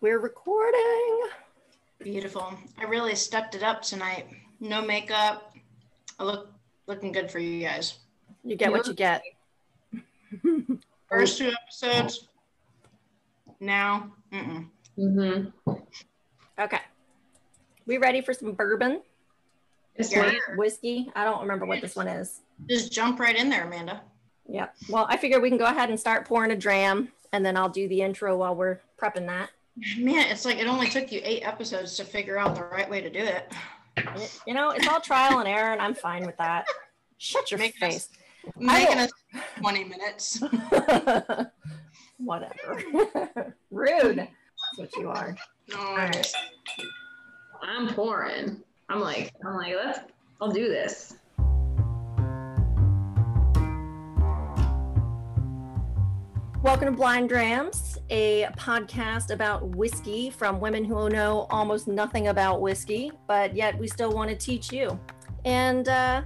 We're recording. Beautiful. I really stepped it up tonight. No makeup. I look looking good for you guys. You get what you get. First two episodes. Now. Mm-mm. Mm-hmm. Okay. We ready for some bourbon? Yes, Yeah. Whiskey? I don't remember what this one is. Just jump right in there, Amanda. Yeah. Well, I figure we can go ahead and start pouring a dram and then I'll do the intro while we're prepping that. Man, it's like it only took you eight episodes to figure out the right way to do it. It- you know, it's all trial and error and I'm fine with that. Shut your Making face. Making will- us 20 minutes. Whatever. Rude. That's what you are. No, right. I'm pouring. I'm like, I'm like, let's. I'll do this. Welcome to Blind Drams, a podcast about whiskey from women who know almost nothing about whiskey, but yet we still want to teach you. And uh,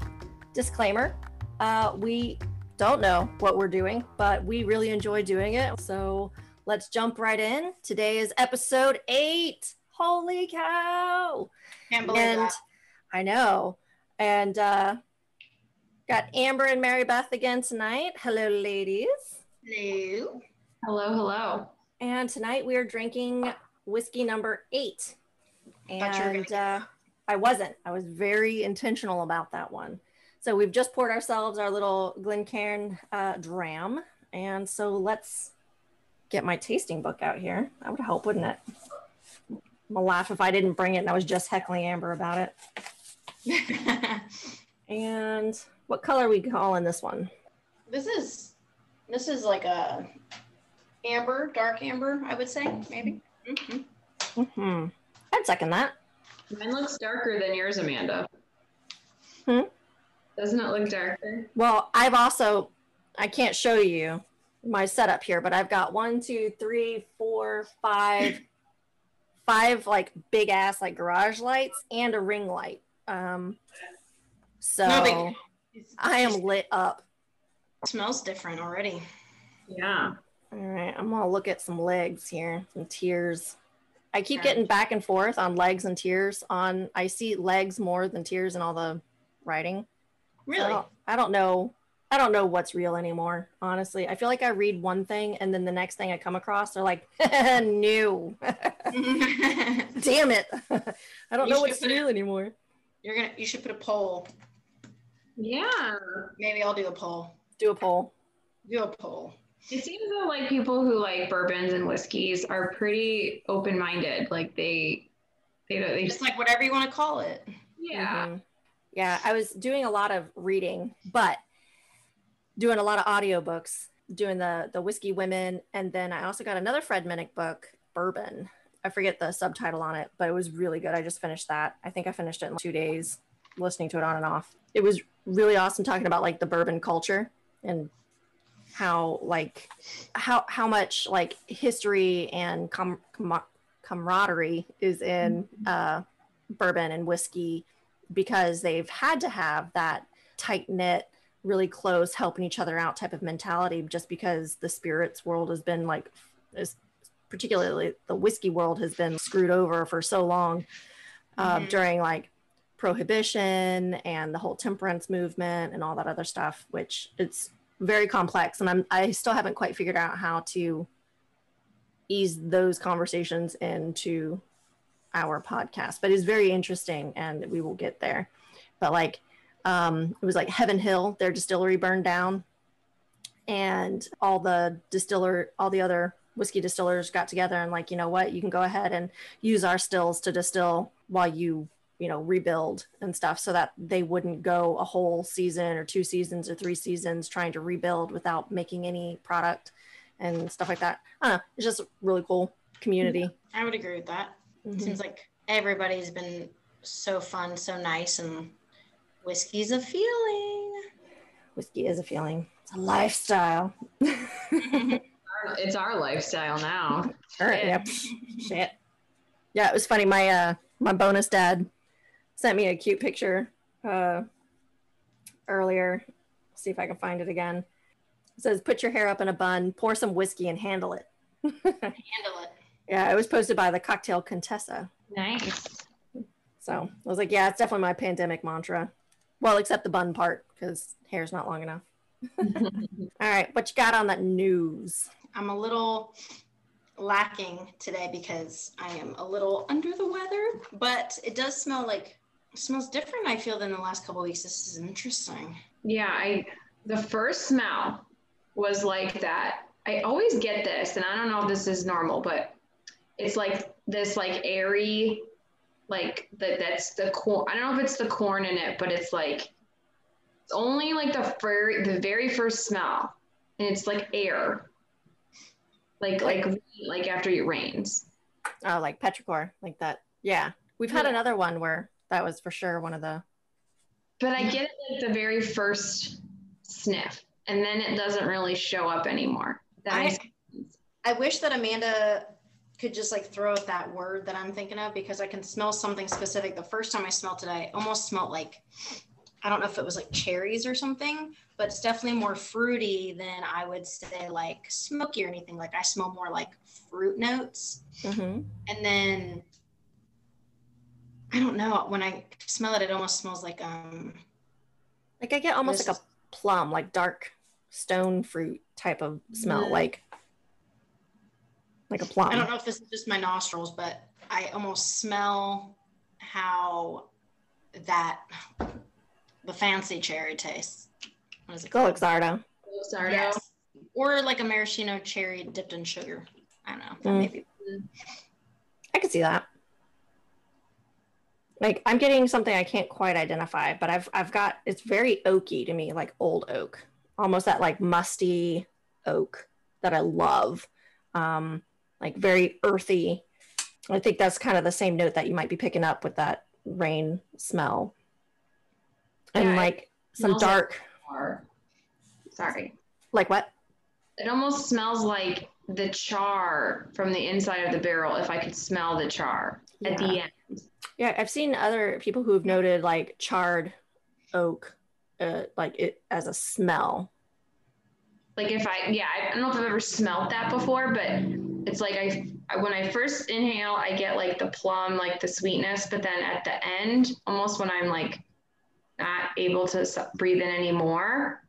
disclaimer uh, we don't know what we're doing, but we really enjoy doing it. So let's jump right in. Today is episode eight. Holy cow! Can't believe and that. I know. And uh, got Amber and Mary Beth again tonight. Hello, ladies. Hello. Hello, hello. And tonight we are drinking whiskey number eight. Thought you were gonna And uh, I wasn't. I was very intentional about that one. So we've just poured ourselves our little Glencairn uh, dram. And so let's get my tasting book out here. That would help, wouldn't it? I'm gonna laugh if I didn't bring it and I was just heckling Amber about it. And what color are we calling this one? this is this is like a amber, dark amber, I would say, maybe. Mhm. hmm I'd second that. Mine looks darker than yours, Amanda. Hmm? Doesn't it look darker? Well, I've also, I can't show you my setup here, but I've got one, two, three, four, five, five like big ass like garage lights and a ring light. Um, so No I am lit up. It smells different already. Yeah. All right, I'm gonna look at some legs here, some tears. I keep Okay. getting back and forth on legs and tears. On I see legs more than tears in all the writing. I Really? don't, I don't know. I don't know what's real anymore. Honestly, I feel like I read one thing and then the next thing I come across, they're like, "New, damn it! I don't You know what's put it- real anymore." You're gonna you should put a poll. Yeah. Maybe I'll do a poll. Do a poll. Do a poll. It seems that like people who like bourbons and whiskeys are pretty open-minded. Like they, they don't. They just like whatever you want to call it. yeah. Mhm. Yeah, I was doing a lot of reading, but doing a lot of audiobooks, doing the the whiskey women, and then I also got another Fred Minnick book, Bourbon. I forget the subtitle on it, but it was really good. I just finished that. I think I finished it in two days, listening to it on and off. It was really awesome talking about like the bourbon culture and how like how how much like history and com- com- camaraderie is in uh, bourbon and whiskey because they've had to have that tight knit, really close, helping each other out type of mentality. Just because the spirits world has been like, is particularly the whiskey world has been screwed over for so long uh, Mhm. during like prohibition and the whole temperance movement and all that other stuff, which it's very complex. And I'm I still haven't quite figured out how to ease those conversations into our podcast, but it's very interesting and we will get there. But like, um, it was like Heaven Hill, their distillery burned down, and all the distiller, all the other whiskey distillers got together and like, you know what, you can go ahead and use our stills to distill while you, you know, rebuild and stuff, so that they wouldn't go a whole season or two seasons or three seasons trying to rebuild without making any product and stuff like that. I don't know. It's just a really cool community. I would agree with that. Mhm. Seems like everybody's been so fun, so nice, and whiskey's a feeling. Whiskey is a feeling. It's a lifestyle. It's our lifestyle now. All right. Yep. Shit. Yeah, it was funny. My uh my bonus dad sent me a cute picture uh earlier. See if I can find it again. It says, "Put your hair up in a bun, pour some whiskey, and handle it." Handle it. Yeah, it was posted by the Cocktail Contessa. Nice. So I was like, yeah, it's definitely my pandemic mantra. Well, except the bun part because hair's not long enough. All right, what you got on that news? I'm a little lacking today because I am a little under the weather, but it does smell like it smells different. I feel than the last couple weeks. This is interesting. Yeah, I the first smell was like that. I always get this, and I don't know if this is normal, but it's like this like airy, like that. That's the corn. I don't know if it's the corn in it, but it's like it's only like the very the very first smell, and it's like air, like like like after it rains. Oh, like petrichor, like that. Yeah, we've had Yeah. another one where that was for sure one of the. But I get it like the very first sniff, and then it doesn't really show up anymore. That I, makes I wish that Amanda could just like throw out that word that I'm thinking of because I can smell something specific. The first time I smelled it, I almost smelled like I don't know if it was like cherries or something, but it's definitely more fruity than I would say like smoky or anything. Like I smell more like fruit notes. hmm And then I don't know, when I smell it, it almost smells like um Like I get almost like a plum, like dark stone fruit type of smell, Yeah. like like a plum. I don't know if this is just my nostrils, but I almost smell how that the fancy cherry tastes. What is it Go called? Luxardo. Sardo. Yes. Or like a maraschino cherry dipped in sugar. I don't know. That Mm. may be- I could see that. Like I'm getting something I can't quite identify, but I've I've got it's very oaky to me, like old oak, almost that like musty oak that I love, um, like very earthy. I think that's kind of the same note that you might be picking up with that rain smell, and Yeah, like some smells like- dark, sorry. like what? It almost smells like the char from the inside of the barrel. If I could smell the char at the end. Yeah, I've seen other people who have noted like charred oak, uh, like it as a smell. Like if I, yeah, I don't know if I've ever smelled that before, but it's like I, when I first inhale, I get like the plum, like the sweetness, but then at the end, almost when I'm like not able to breathe in anymore,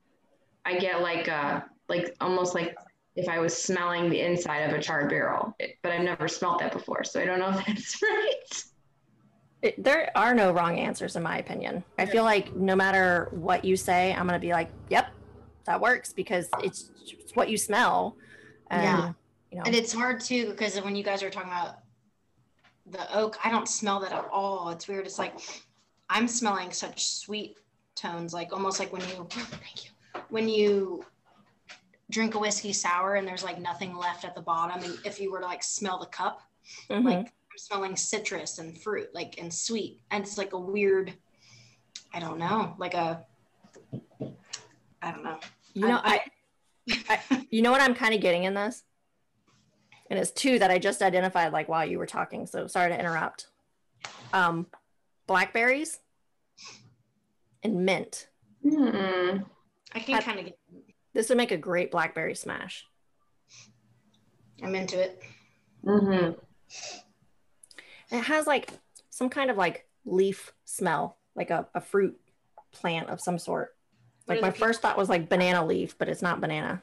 I get like uh like almost like if I was smelling the inside of a charred barrel, It- but I've never smelled that before, so I don't know if that's right. It, there are no wrong answers in my opinion. I feel like no matter what you say, I'm gonna be like, "Yep, that works," because it's, it's what you smell. And, Yeah. You know, And it's hard too because when you guys are talking about the oak, I don't smell that at all. It's weird. It's like I'm smelling such sweet tones, like almost like when you thank you when you drink a whiskey sour and there's like nothing left at the bottom. And if you were to like smell the cup, mhm. like smelling citrus and fruit, like and sweet. And it's like a weird, I don't know, like a I don't know. you know, I, I, you know what I'm kind of getting in this, and it's two that I just identified like while you were talking. So sorry to interrupt. Um, blackberries and mint. Hmm. I can kind of get This would make a great blackberry smash. I'm into it. Mm-hmm. It has like some kind of like leaf smell, like a, a fruit plant of some sort. Like my first thought was like banana leaf, but it's not banana.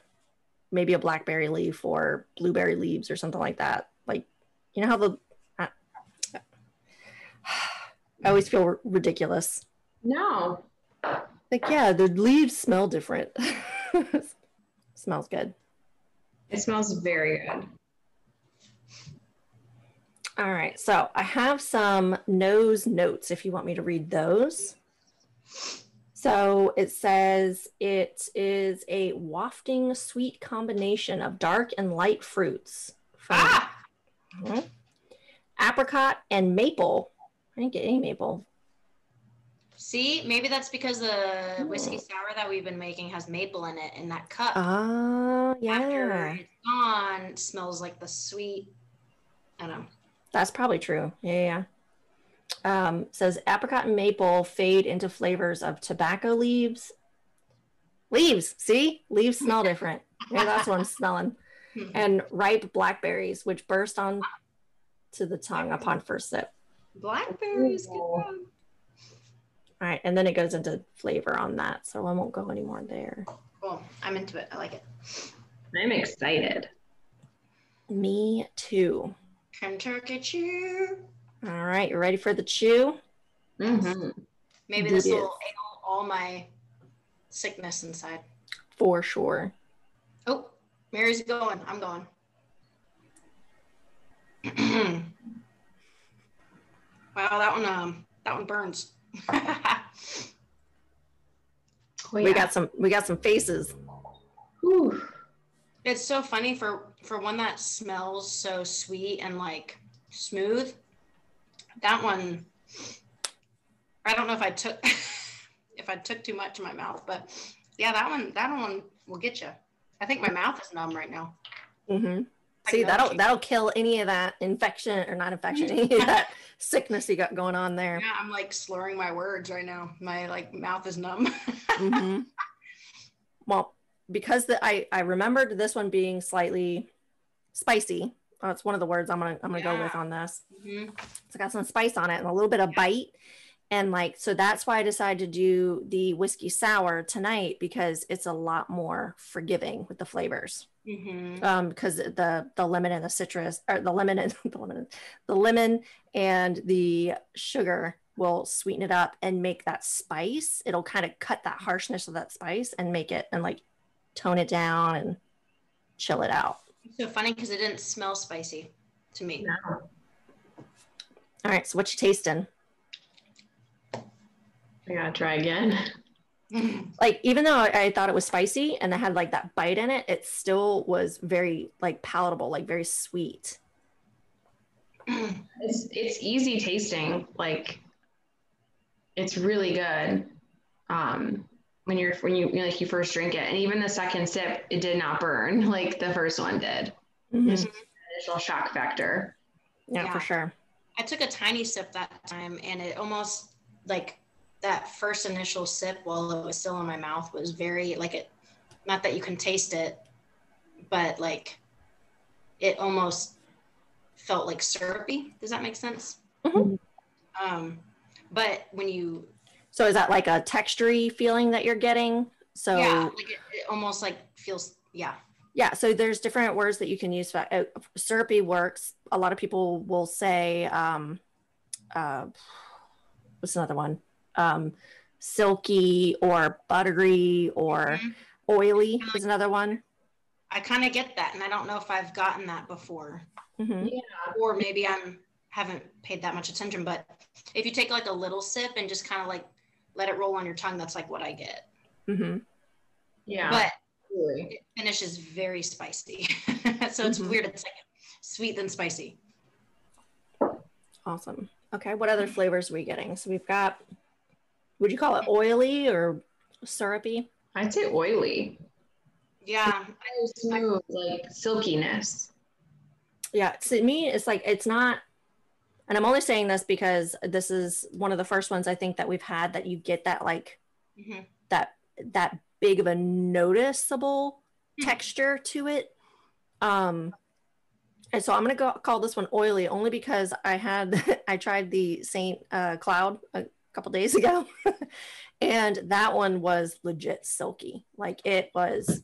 Maybe a blackberry leaf or blueberry leaves or something like that. Like, you know how the. I, I always feel r- ridiculous. No. Like, yeah, the leaves smell different. Smells good. It smells very good. All right. So I have some nose notes if you want me to read those. So it says it is a wafting sweet combination of dark and light fruits. Ah! Mhm. Apricot and maple. I didn't get any maple. See, maybe that's because the whiskey sour that we've been making has maple in it, and that cup Oh, after yeah. it's gone smells like the sweet. I don't know. That's probably true. Yeah, yeah. yeah. Um, says apricot and maple fade into flavors of tobacco leaves. Leaves, see? Leaves smell different. Yeah, that's what I'm smelling. And ripe blackberries, which burst on to the tongue upon first sip. Blackberries. Good Ooh. job. All right, and then it goes into flavor on that, so I won't go any more there. Cool. I'm into it. I like it. I'm excited. Me too. Kentucky chew. All right, you ready for the chew? hmm Maybe this will ale all my sickness inside. For sure. Oh, Mary's going. I'm going. wow, that one um that one burns. Oh, We got some we got some faces. Whew. it's so funny for for one that smells so sweet and like smooth. That one I don't know if I took if I took too much in my mouth, but yeah, that one that one will get you. I think my mouth is numb right now. Mm-hmm. See, that'll she- that'll kill any of that infection or not infection, any of that sickness you got going on there. Yeah, I'm like slurring my words right now. My like mouth is numb. mm-hmm. Well, because the, I I remembered this one being slightly spicy. That's one of the words I'm gonna I'm gonna go with on this. Mhm. It's got some spice on it and a little bit of bite. And like, so that's why I decided to do the whiskey sour tonight because it's a lot more forgiving with the flavors. Mhm. Um, because the the lemon and the citrus or the lemon and the lemon, the lemon and the sugar will sweeten it up and make that spice. It'll kind of cut that harshness of that spice and make it and like tone it down and chill it out. It's so funny because it didn't smell spicy to me. No. All right, so what you tasting? I gotta try again. like even though I, I thought it was spicy and it had like that bite in it, it still was very like palatable, like very sweet. It's it's easy tasting. Like it's really good. Um when you're when you like you first drink it. And even the second sip, it did not burn like the first one did. Mhm. Just initial shock factor. Yeah, for sure. I took a tiny sip that time and it almost like that first initial sip while it was still in my mouth was very like it not that you can taste it, but like it almost felt like syrupy. Does that make sense? Mhm. Um but when you So is that like a textury feeling that you're getting? So yeah, like it, it almost like feels yeah. Yeah, so there's different words that you can use for uh, syrupy works. A lot of people will say, um, uh, what's another one? Um, silky or buttery or Mhm. oily is another one. I kind of get that and I don't know if I've gotten that before. Mhm. or maybe I'm haven't paid that much attention. But if you take like a little sip and just kind of like let it roll on your tongue, that's like what I get. Mhm. Yeah. But really. it finishes very spicy, so it's Mhm. weird. It's like sweet then spicy. Awesome. Okay, what other flavors are we getting? So we've got, would you call it oily or syrupy? I'd say oily. Yeah, So smooth, like silkiness. Yeah, to me, it's like it's not, and I'm only saying this because this is one of the first ones I think that we've had that you get that like Mhm. that that big of a noticeable Mhm. texture to it. Um, and so I'm gonna go call this one oily only because I had I tried the Saint uh, Cloud a couple days ago, and that one was legit silky. Like it was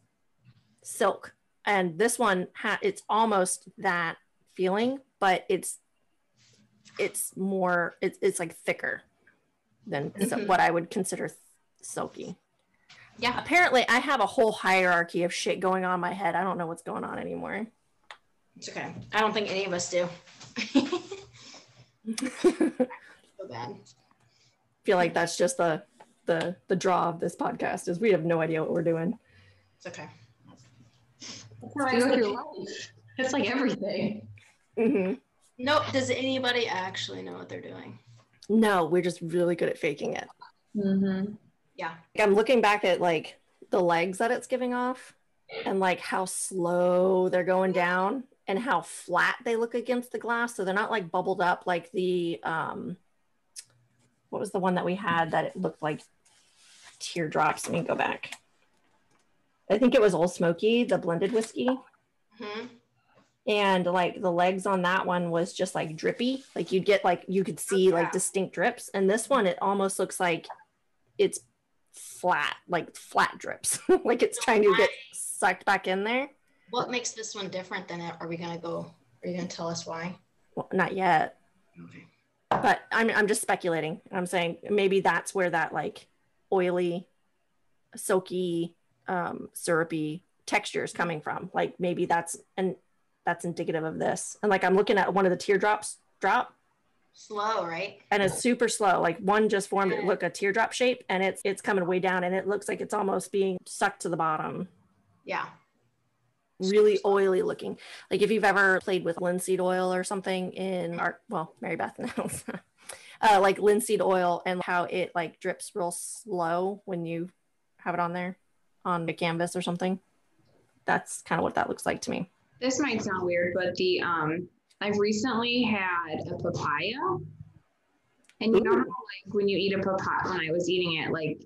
silk and this one ha- it's almost that feeling but it's it's more it's, it's like thicker than so- Mhm. what i would consider th- silky yeah. apparently i have a whole hierarchy of shit going on in my head i don't know what's going on anymore It's okay. I don't think any of us do. so bad. feel like that's just the the the draw of this podcast is we have no idea what we're doing It's okay. That's how I go through life. It's like everything. hmm No, does anybody actually know what they're doing? no we're just really good at faking it Mm-hmm. Yeah. Like, I'm looking back at like the legs that it's giving off and like how slow they're going down and how flat they look against the glass. So they're not like bubbled up like the um what was the one that we had that it looked like teardrops? Let me go back. I think it was Old Smoky, the blended whiskey. hmm and like the legs on that one was just like drippy like you'd get like you could see like distinct drips and this one it almost looks like it's flat like flat drips like it's trying to get sucked back in there What makes this one different than it? Are we gonna go? Are you gonna tell us why? well, not yet Okay. but I'm, I'm just speculating i'm saying maybe that's where that like oily silky um, syrupy texture is coming from like maybe that's and that's indicative of this. And like i'm looking at one of the teardrops drop. Slow, right? and it's super slow. Like one just formed it look a teardrop shape and it's it's coming way down and it looks like it's almost being sucked to the bottom. Yeah. really oily looking. Like if you've ever played with linseed oil or something in art well mary beth knows. Uh, like linseed oil and how it like drips real slow when you have it on there on the canvas or something. That's kind of what that looks like to me This might sound weird, but the um, I've recently had a papaya, and you know, how, Ooh. like when you eat a papaya, when I was eating it, like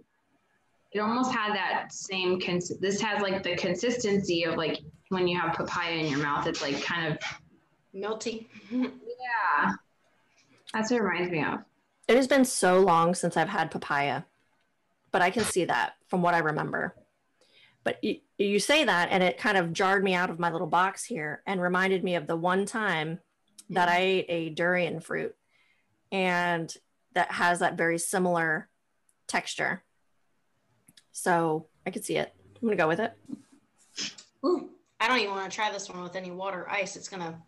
it almost had that same. Cons- this has like the consistency of like when you have papaya in your mouth. It's like kind of Milty. yeah. That's what it reminds me of. it has been so long since i've had papaya but i can see that from what i remember but you, you say that and it kind of jarred me out of my little box here and reminded me of the one time that I ate a durian fruit and that has that very similar texture. So I could see it. I'm gonna go with it. Ooh, I don't even want to try this one with any water or ice. It's gonna,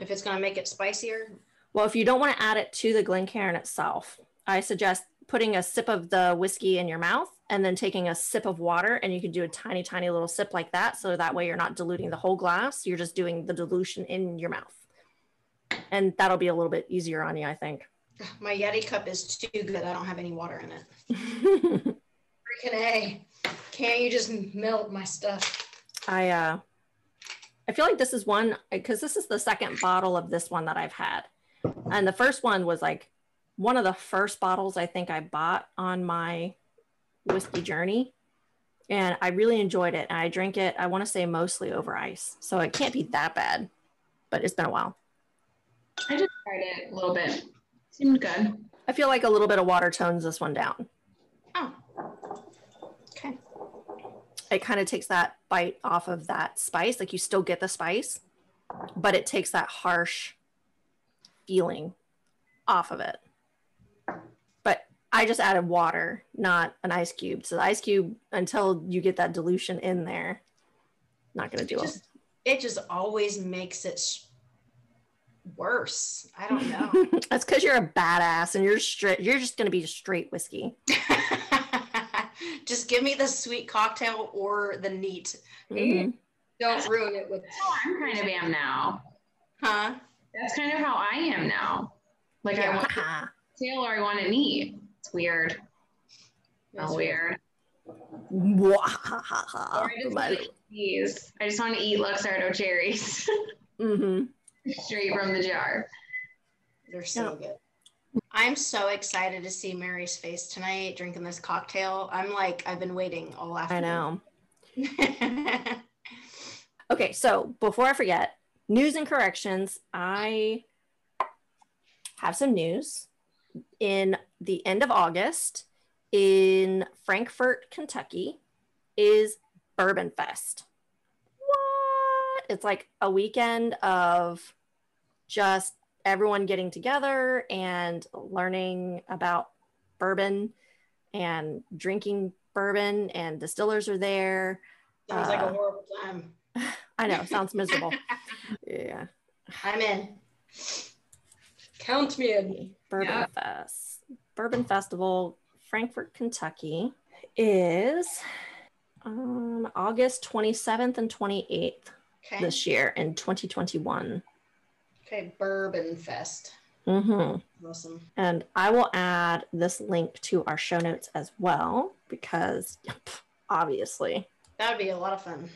if it's gonna make it spicier. Well, if you don't want to add it to the Glencairn itself, I suggest putting a sip of the whiskey in your mouth and then taking a sip of water and you can do a tiny, tiny little sip like that. So that way you're not diluting the whole glass. You're just doing the dilution in your mouth. And that'll be a little bit easier on you, I think. My Yeti cup is too good. I don't have any water in it. Freaking A. Can't you just melt my stuff? I uh I feel like this is one because this is the second bottle of this one that I've had. And the first one was like one of the first bottles I think I bought on my whiskey journey. And I really enjoyed it. And I drank it, I want to say mostly over ice. So it can't be that bad, but it's been a while. I just tried it a little bit. Seemed good. I feel like a little bit of water tones this one down. Oh. Okay. It kind of takes that bite off of that spice. Like you still get the spice, but it takes that harsh feeling off of it. But I just added water, not an ice cube. So the ice cube, until you get that dilution in there, not going to do it. Just, it just always makes it sh- worse. I don't know. That's because you're a badass and you're straight. You're just going to be straight whiskey. just give me the sweet cocktail or the neat. Mhm. Don't ruin it with, Oh, I'm kind of am now. huh? That's kind of how I am now. Like I want Ah. tail or I want it neat. It's weird. That's Oh, weird. Or I just My- want to eat these. I just want to eat Luxardo cherries mm-hmm. straight from the jar. They're so good. I'm so excited to see Mary's face tonight drinking this cocktail. I'm like, I've been waiting all afternoon. I know. Okay, so before I forget, news and corrections. I have some news. In the end of August, in Frankfort, Kentucky, is Bourbon Fest. What? It's like a weekend of just everyone getting together and learning about bourbon and drinking bourbon, and distillers are there. Sounds like a Uh, horrible time. I know, sounds miserable. Yeah. I'm in. Count me in. Bourbon Yeah. Fest. Bourbon Festival, Frankfort, Kentucky is um, August 27th and 28th Okay. this year in 2021. Okay, Bourbon Fest. Mm-hmm. Awesome. And I will add this link to our show notes as well because obviously That would be a lot of fun.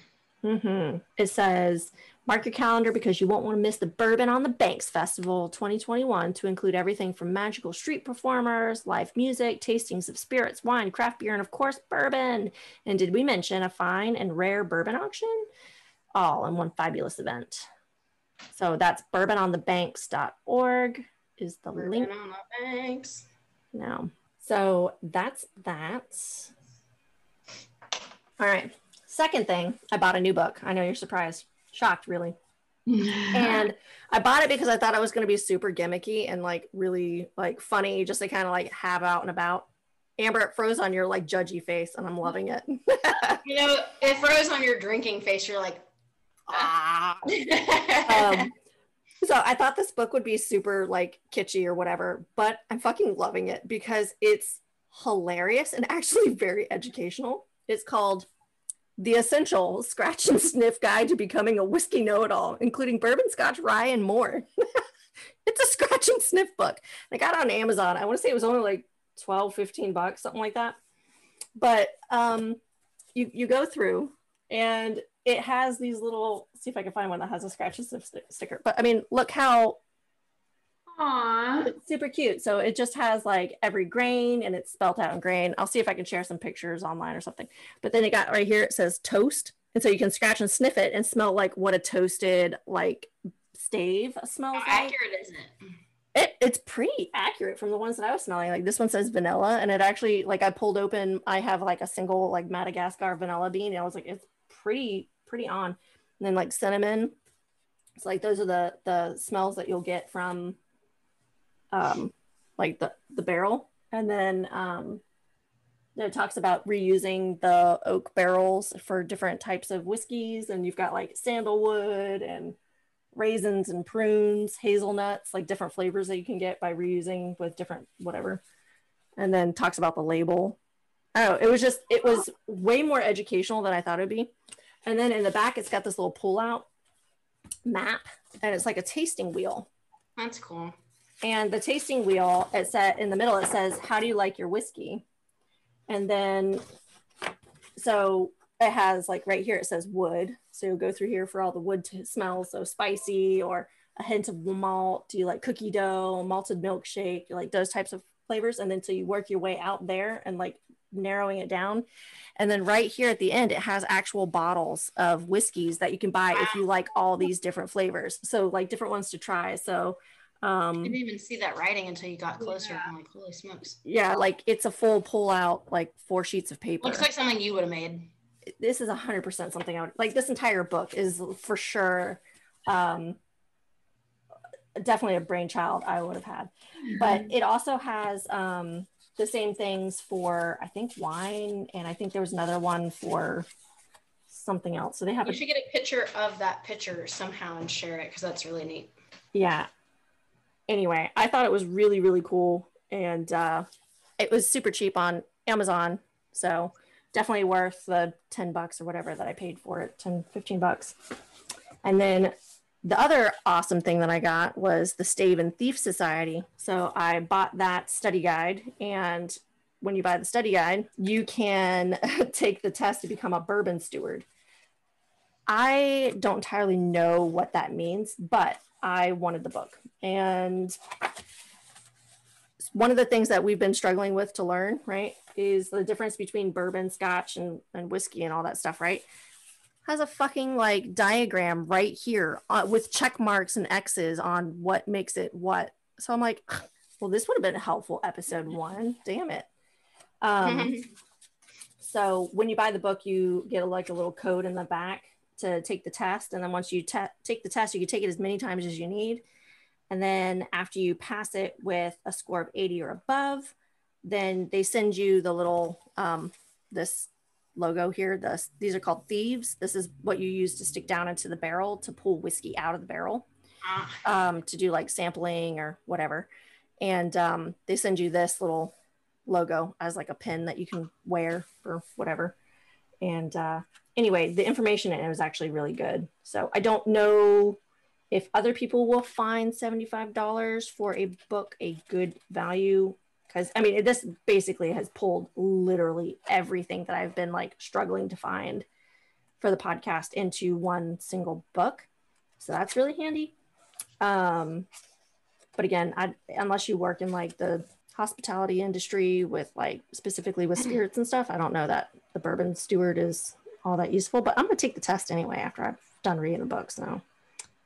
Mm-hmm. It says, mark your calendar because you won't want to miss the Bourbon on the Banks Festival 2021 to include everything from magical street performers, live music, tastings of spirits, wine, craft beer, and of course, bourbon. And did we mention a fine and rare bourbon auction? All in one fabulous event. So that's bourbononthebanks.org is the Bourbon link on the banks. now. So that's that. All right. Second thing, I bought a new book. I know you're surprised, shocked, really. And I bought it because I thought it was going to be super gimmicky and like really like funny, just to kind of like have out and about. Amber, it froze on your like judgy face, and I'm loving it. You know, it froze on your drinking face. You're like, ah. um, so I thought this book would be super like kitschy or whatever, but I'm fucking loving it because it's hilarious and actually very educational. It's called The Essential Scratch and Sniff Guide to Becoming a Whiskey Know It All, including bourbon, scotch, rye, and more. it's a scratch and sniff book. I got it on Amazon. I want to say it was only like 12, 15 bucks, something like that. But um, you, you go through and it has these little, see if I can find one that has a scratch and sniff sti- sticker. But I mean, look how Aw. it's super cute. So it just has like every grain and it's spelt out in grain. I'll see if I can share some pictures online or something. But then it got right here, it says toast. And so you can scratch and sniff it and smell like what a toasted like stave smells How like. accurate is it? It, it's pretty accurate from the ones that I was smelling. Like this one says vanilla, and it actually like I pulled open. I have like a single like Madagascar vanilla bean, and I was like, it's pretty pretty on. And then like cinnamon. It's like those are the the smells that you'll get from, um, like the the barrel, and then um, it talks about reusing the oak barrels for different types of whiskeys, and you've got like sandalwood and raisins and prunes, hazelnuts, like different flavors that you can get by reusing with different whatever. And then talks about the label. Oh, it was just it was way more educational than I thought it'd be. And then in the back, it's got this little pull out map, and it's like a tasting wheel. That's cool. And the tasting wheel, it said in the middle, it says, "How do you like your whiskey?" And then, so it has like right here, it says wood. So you'll go through here for all the wood to smells, so spicy or a hint of malt. Do you like cookie dough, malted milkshake? Like those types of flavors, and then so you work your way out there and like narrowing it down. And then right here at the end, it has actual bottles of whiskeys that you can buy if you like all these different flavors. So like different ones to try. So I um didn't even see that writing until you got closer. I'm like, holy smokes. yeah, like it's a full pull out, like four sheets of paper. Looks like something you would have made. this is hundred percent something I would like. This entire book is for sure, um, definitely a brainchild I would have had. But it also has um, the same things for I think wine, and I think there was another one for something else. So they have You a should get a picture of that picture somehow and share it because that's really neat. yeah. Anyway, I thought it was really really cool, and uh, it was super cheap on Amazon. So definitely worth the 10 bucks or whatever that I paid for it 10 15 bucks. And then the other awesome thing that I got was the Stave and Thief Society. So I bought that study guide and when you buy the study guide you can take the test to become a bourbon steward. I don't entirely know what that means but I wanted the book and one of the things that we've been struggling with to learn, right, is the difference between bourbon, scotch, and, and whiskey and all that stuff, right? Has a fucking like diagram right here uh, with check marks and X's on what makes it what. So I'm like, well, this would have been a helpful episode one. Damn it. Um, so when you buy the book, you get like a little code in the back to take the test, and then once you te- take the test, you can take it as many times as you need. And then after you pass it with a score of 80 or above, then they send you the little um, this logo here. This these are called thieves. This is what you use to stick down into the barrel to pull whiskey out of the barrel Ah, um, to do like sampling or whatever. And um, they send you this little logo as like a pin that you can wear for whatever. And uh, anyway, the information in it was actually really good. So I don't know if other people will find $75 for a book a good value. Because I mean, this basically has pulled literally everything that I've been like struggling to find for the podcast into one single book. So that's really handy. Um, but again, I, unless you work in like the hospitality industry with like specifically with spirits and stuff, I don't know that the bourbon steward is all that useful. But I'm gonna take the test anyway after I've done reading the book. So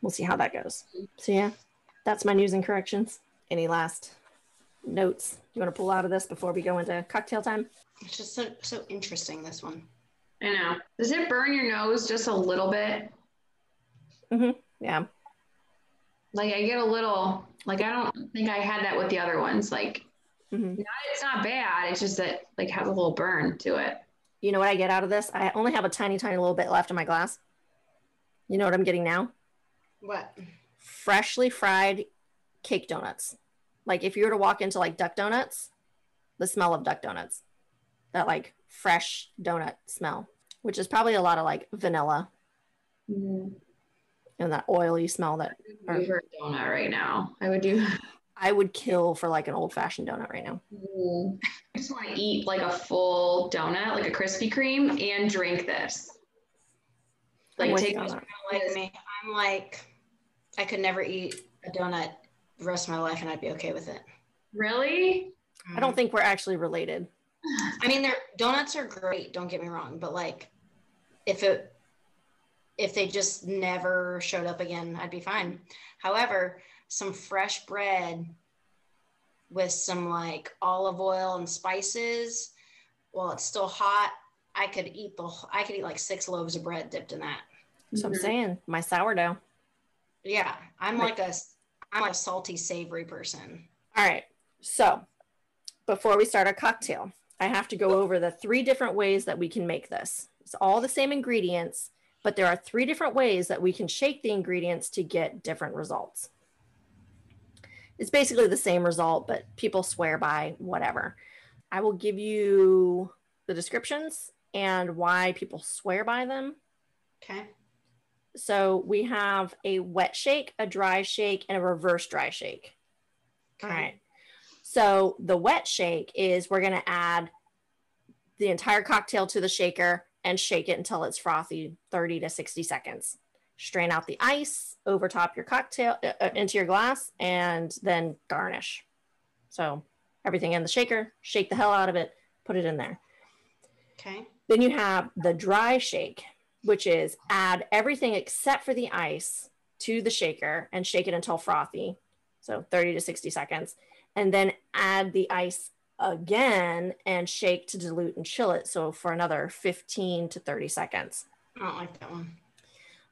we'll see how that goes. So yeah, that's my news and corrections. Any last notes you want to pull out of this before we go into cocktail time? It's just so so interesting. This one. I know. Does it burn your nose just a little bit? Yeah. Like I get a little like I don't think I had that with the other ones. Like hmm not, it's not bad. It's just that like has a little burn to it. You know what I get out of this? I only have a tiny, tiny little bit left in my glass. You know what I'm getting now? What? Freshly fried cake donuts. Like if you were to walk into like duck donuts, the smell of duck donuts, that like fresh donut smell, which is probably a lot of like vanilla mm-hmm. and that oily smell that I would do a donut right now. I would do. I would kill for like an old fashioned donut right now. I just want to eat like a full donut, like a Krispy Kreme, and drink this. I'm Like with take this- Like me, I'm like, I could never eat a donut the rest of my life, and I'd be okay with it. really. I don't think we're actually related. I mean, their donuts are great. Don't get me wrong, but like, if it if they just never showed up again, I'd be fine. However, some fresh bread with some like olive oil and spices, while it's still hot, I could eat the. I could eat like six loaves of bread dipped in that. So I'm Mhm. saying my sourdough. Yeah, I'm Right. like a I'm like a salty, savory person. All right. So before we start our cocktail, I have to go over the three different ways that we can make this. It's all the same ingredients, but there are three different ways that we can shake the ingredients to get different results. It's basically the same result, but people swear by whatever. I will give you the descriptions and why people swear by them. Okay. So we have a wet shake, a dry shake, and a reverse dry shake. All right. So the wet shake is we're going to add the entire cocktail to the shaker and shake it until it's frothy 30 to 60 seconds. Strain out the ice over top your cocktail uh, uh, into your glass and then garnish. So everything in the shaker, shake the hell out of it, put it in there. Okay. Then you have the dry shake, which is add everything except for the ice to the shaker and shake it until frothy. So 30 to 60 seconds. And then add the ice again and shake to dilute and chill it. So for another 15 to 30 seconds. I don't like that one.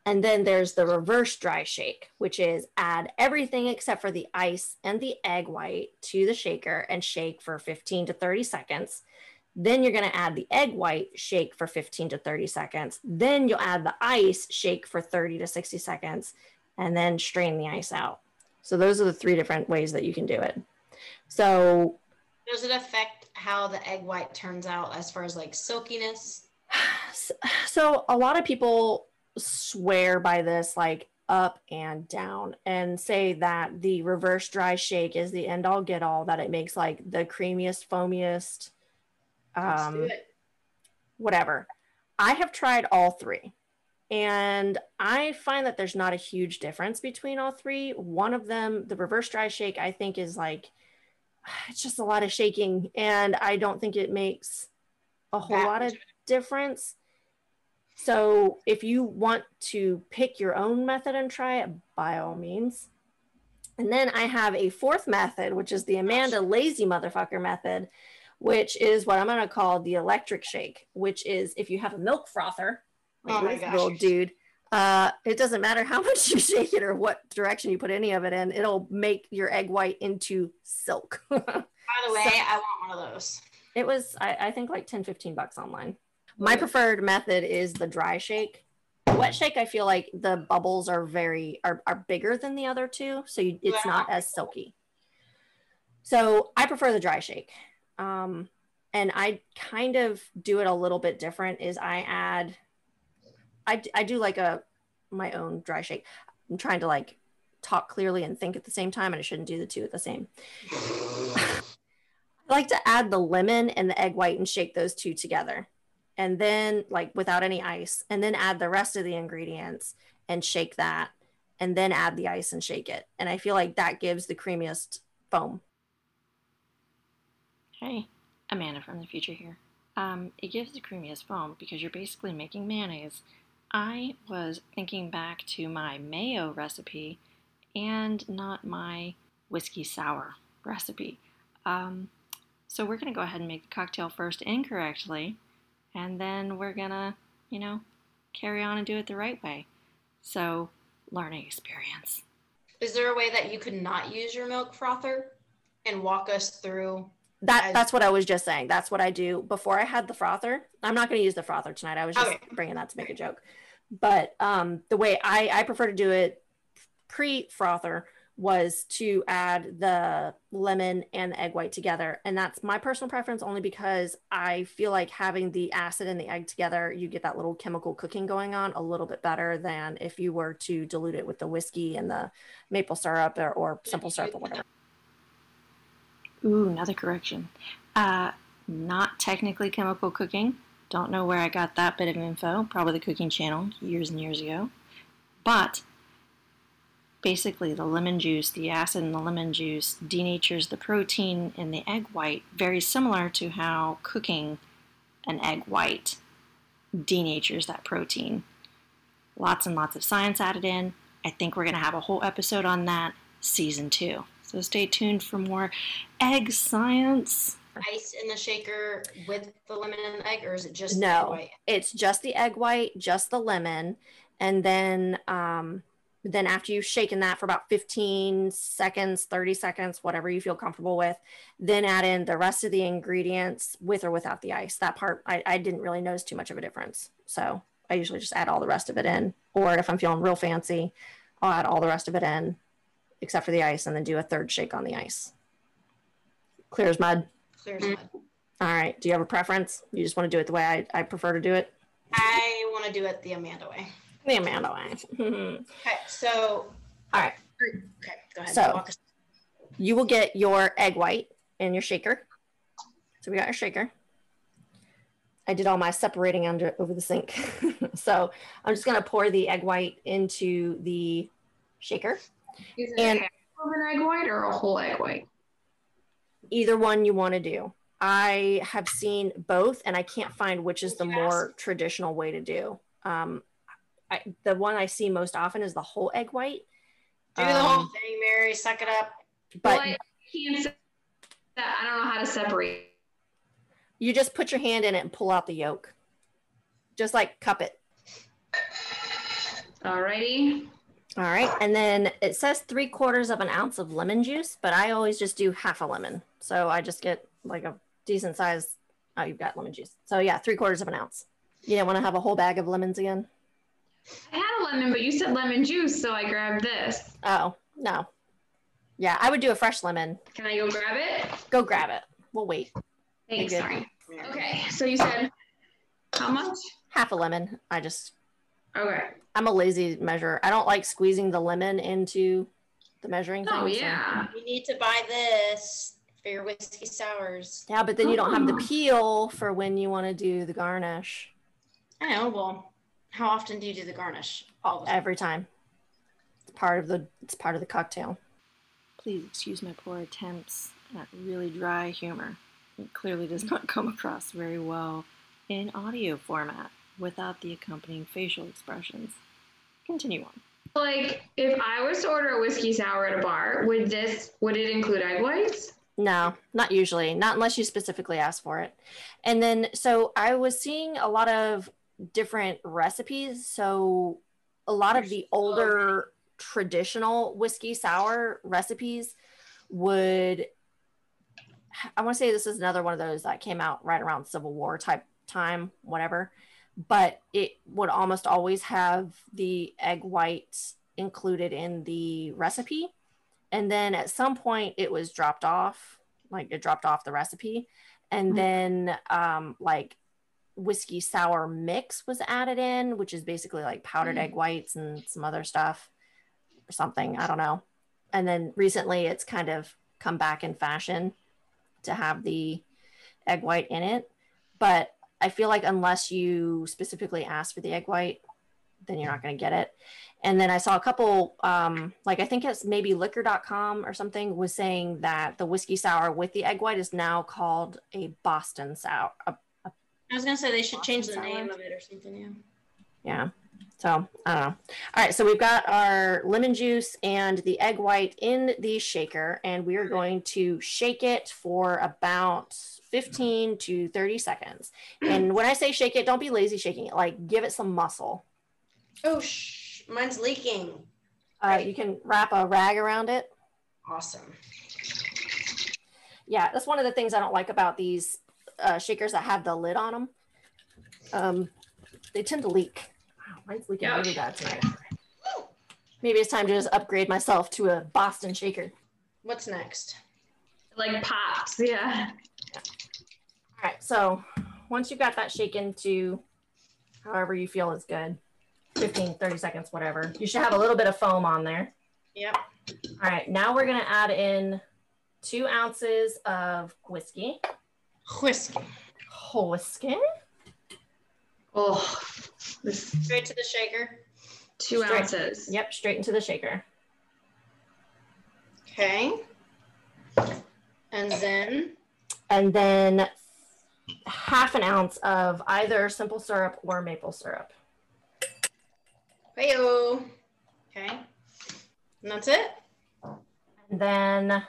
And then there's the reverse dry shake, which is add everything except for the ice and the egg white to the shaker and shake for 15 to 30 seconds. Then you're going to add the egg white, shake for 15 to 30 seconds. Then you'll add the ice, shake for 30 to 60 seconds, and then strain the ice out. So those are the three different ways that you can do it. So Does it affect how the egg white turns out as far as like silkiness? so a lot of people swear by this like up and down and say that the reverse dry shake is the end all get all that it makes like the creamiest foamiest um whatever. I have tried all three and i find that there's not a huge difference between all three. One of them the reverse dry shake i think is like it's just a lot of shaking and i don't think it makes a whole That lot of difference so if you want to pick your own method and try it by all means and then i have a fourth method which is the amanda lazy motherfucker method which is what i'm going to call the electric shake which is if you have a milk frother like Oh my gosh. little dude uh, it doesn't matter how much you shake it or what direction you put any of it in it'll make your egg white into silk By the way, So- I want one of those. It was, I, I think, like 10, 15 bucks online. My preferred method is the dry shake. Wet shake, I feel like the bubbles are very are, are bigger than the other two, so you, it's not as silky. So I prefer the dry shake, um, and I kind of do it a little bit different. Is I add, I I do like a my own dry shake. I'm trying to like talk clearly and think at the same time, and I shouldn't do the two at the same. I like to add the lemon and the egg white and shake those two together. And then, like without any ice, and then add the rest of the ingredients and shake that, and then add the ice and shake it. And I feel like that gives the creamiest foam. Hey, Amanda from the future here. Um, it gives the creamiest foam because you're basically making mayonnaise I was thinking back to my mayo recipe and not my whiskey sour recipe. Um, so we're going to go ahead and make the cocktail first incorrectly, and then we're going to, you know, carry on and do it the right way. So, learning experience. Is there a way that you could not use your milk frother and walk us through? That as- that's what I was just saying. That's what I do before I had the frother. I'm not going to use the frother tonight. I was just Okay. bringing that to make a joke. But um, the way I I prefer to do it pre frother was to add the lemon and the egg white together, and that's my personal preference only because I feel like having the acid and the egg together, you get that little chemical cooking going on a little bit better than if you were to dilute it with the whiskey and the maple syrup or, or simple syrup or whatever. Ooh, another correction. Uh, not technically chemical cooking. Don't know where I got that bit of info. Probably the cooking channel years and years ago. But basically, the lemon juice, the acid in the lemon juice, denatures the protein in the egg white, very similar to how cooking an egg white denatures that protein. Lots and lots of science added in. I think we're going to have a whole episode on that season two. So stay tuned for more egg science. Ice in the shaker with the lemon and the egg, or is it just No. egg white? It's just the egg white, just the lemon, and then um, then after you've shaken that for about 15 seconds, 30 seconds, whatever you feel comfortable with, then add in the rest of the ingredients with or without the ice. That part I, I didn't really notice too much of a difference. So I usually just add all the rest of it in. Or if I'm feeling real fancy, I'll add all the rest of it in, except for the ice, and then do a third shake on the ice. Clear as mud. Clear as mud. All right. Do you have a preference? You just want to do it the way I, I prefer to do it? I want to do it the Amanda way. The Amanda way. Okay, so All right. okay, go ahead. So- You will get your egg white in your shaker. So we got our shaker. I did all my separating under over the sink. so I'm just gonna pour the egg white into the shaker. Is it And- of an egg white or a whole egg white? Either one you want to do. I have seen both, and I can't find which is the Yes. more traditional way to do. Um, I, the one I see most often is the whole egg white. do the whole Um, thing, Mary. Suck it up. But well, I can't. I don't know how to separate. you just put your hand in it and pull out the yolk. Just like cup it. Alrighty. All right. And then it says three quarters of an ounce of lemon juice, but I always just do half a lemon. So I just get like a decent size. Oh, you've got lemon juice. So yeah, three quarters of an ounce. You don't want to have a whole bag of lemons again? I had a lemon, but you said lemon juice, so I grabbed this. Oh, no. Yeah, I would do a fresh lemon. Can I go grab it? Go grab it. We'll wait. Thanks. good. Sorry. Okay. So you said how much? Half a lemon. I just, Okay. I'm a lazy measure. I don't like squeezing the lemon into the measuring thing. Oh so- yeah. You need to buy this for your whiskey sours. Yeah, but then you don't have the Oh. peel for when you want to do the garnish. I know. Well, how often do you do the garnish? All the time. every time. It's part of the it's part of the cocktail. Please excuse my poor attempts at really dry humor. It clearly does not come across very well in audio format without the accompanying facial expressions. Continue on. Like if I was to order a whiskey sour at a bar, would this would it include egg whites? No, not usually. Not unless you specifically ask for it. And then, so I was seeing a lot of different recipes. So, a lot of the older traditional whiskey sour recipes would, I want to say this is another one of those that came out right around Civil War type time, whatever. But it would almost always have the egg whites included in the recipe and then at some point it was dropped off like it dropped off the recipe and Mhm. then um like whiskey sour mix was added in which is basically like powdered Mm. egg whites and some other stuff or something i don't know and then recently it's kind of come back in fashion to have the egg white in it but i feel like unless you specifically ask for the egg white then you're not going to get it and then I saw a couple, um, like I think it's maybe liquor.com or something was saying that the whiskey sour with the egg white is now called a Boston sour. A- I was gonna say they should change the name of it or something. Yeah. yeah. So I don't know. All right, so we've got our lemon juice and the egg white in the shaker, and we are going to shake it for about 15 to 30 seconds. And when I say shake it, don't be lazy shaking it. Like give it some muscle. Oh, shh, mine's leaking. Uh, you can wrap a rag around it. Awesome. Yeah, that's one of the things I don't like about these uh, shakers that have the lid on them. Um, they tend to leak. Wow, mine's leaking Yeah. really bad tonight. Maybe it's time to just upgrade myself to a Boston shaker. What's next? Like pops, yeah. All right, so once you've got that shaken to however you feel is good, 15, 30 seconds, whatever, you should have a little bit of foam on there. Yep. All right, now we're gonna add in two ounces of whiskey. Whiskey. Whiskey? Oh, this Straight to the shaker. two Straight. ounces. Yep, straight into the shaker. Okay. And then And then half an ounce of either simple syrup or maple syrup. Heyo. Okay. And that's it? And then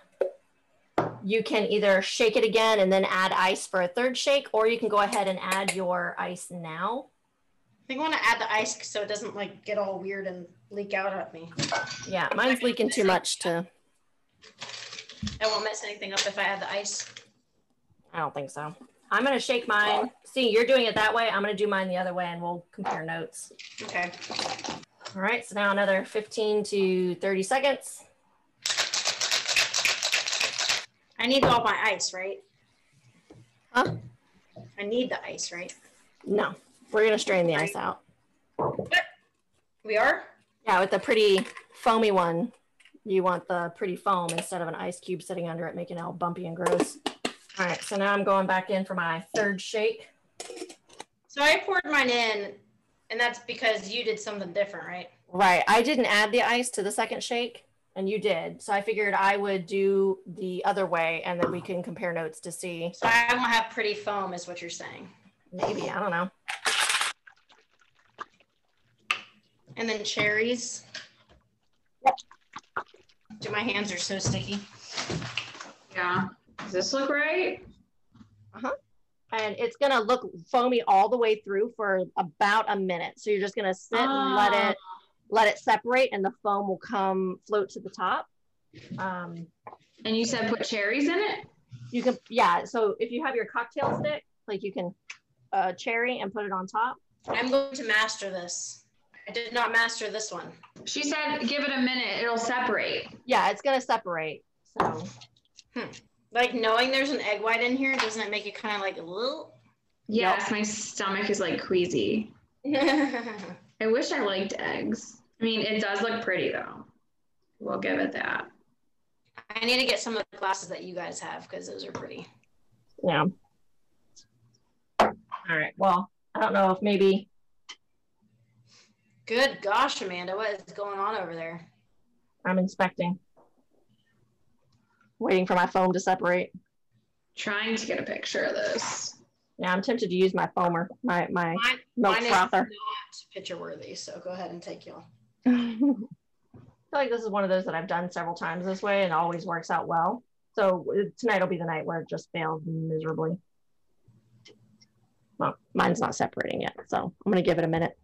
you can either shake it again and then add ice for a third shake, or you can go ahead and add your ice now. I think I want to add the ice so it doesn't like get all weird and leak out at me. Yeah, mine's leaking too much to, I won't mess anything up if I add the ice. I don't think so. I'm gonna shake mine. See, you're doing it that way. I'm gonna do mine the other way and we'll compare notes. Okay. All right, so now another 15 to 30 seconds. I need all my ice, right? Huh? I need the ice, right? No, we're gonna strain the ice out. We are? Yeah, with the pretty foamy one, you want the pretty foam instead of an ice cube sitting under it, making it all bumpy and gross. All right, so now I'm going back in for my third shake. So I poured mine in, and that's because you did something different, right? Right, I didn't add the ice to the second shake, and you did. So I figured I would do the other way, and then we can compare notes to see. So I won't have pretty foam, is what you're saying. Maybe I don't know. And then cherries. Dude, my hands are so sticky. Yeah. Does this look right? Uh-huh. And it's gonna look foamy all the way through for about a minute. So you're just gonna sit and let Ah. it let it separate, and the foam will come float to the top. Um, And you said put cherries in it? you can yeah so if you have your cocktail stick like you can uh cherry and put it on top I'm going to master this. I did not master this one. She said give it a minute, it'll separate. yeah it's gonna separate so Like knowing there's an egg white in here, doesn't it make you kind of like a little? Yes, my stomach is like queasy. I wish I liked eggs. I mean, it does look pretty though. We'll give it that. I need to get some of the glasses that you guys have because those are pretty. yeah all right well i don't know if maybe Good gosh, Amanda, what is going on over there? i'm inspecting waiting for my foam to separate Trying to get a picture of this. Yeah i'm tempted to use my foamer my my Mine, milk mine is frother not picture worthy, so go ahead and take y'all. I feel like this is one of those that I've done several times this way and always works out well. So uh, tonight will be the night where it just failed miserably. Well, mine's not separating yet, so I'm gonna give it a minute.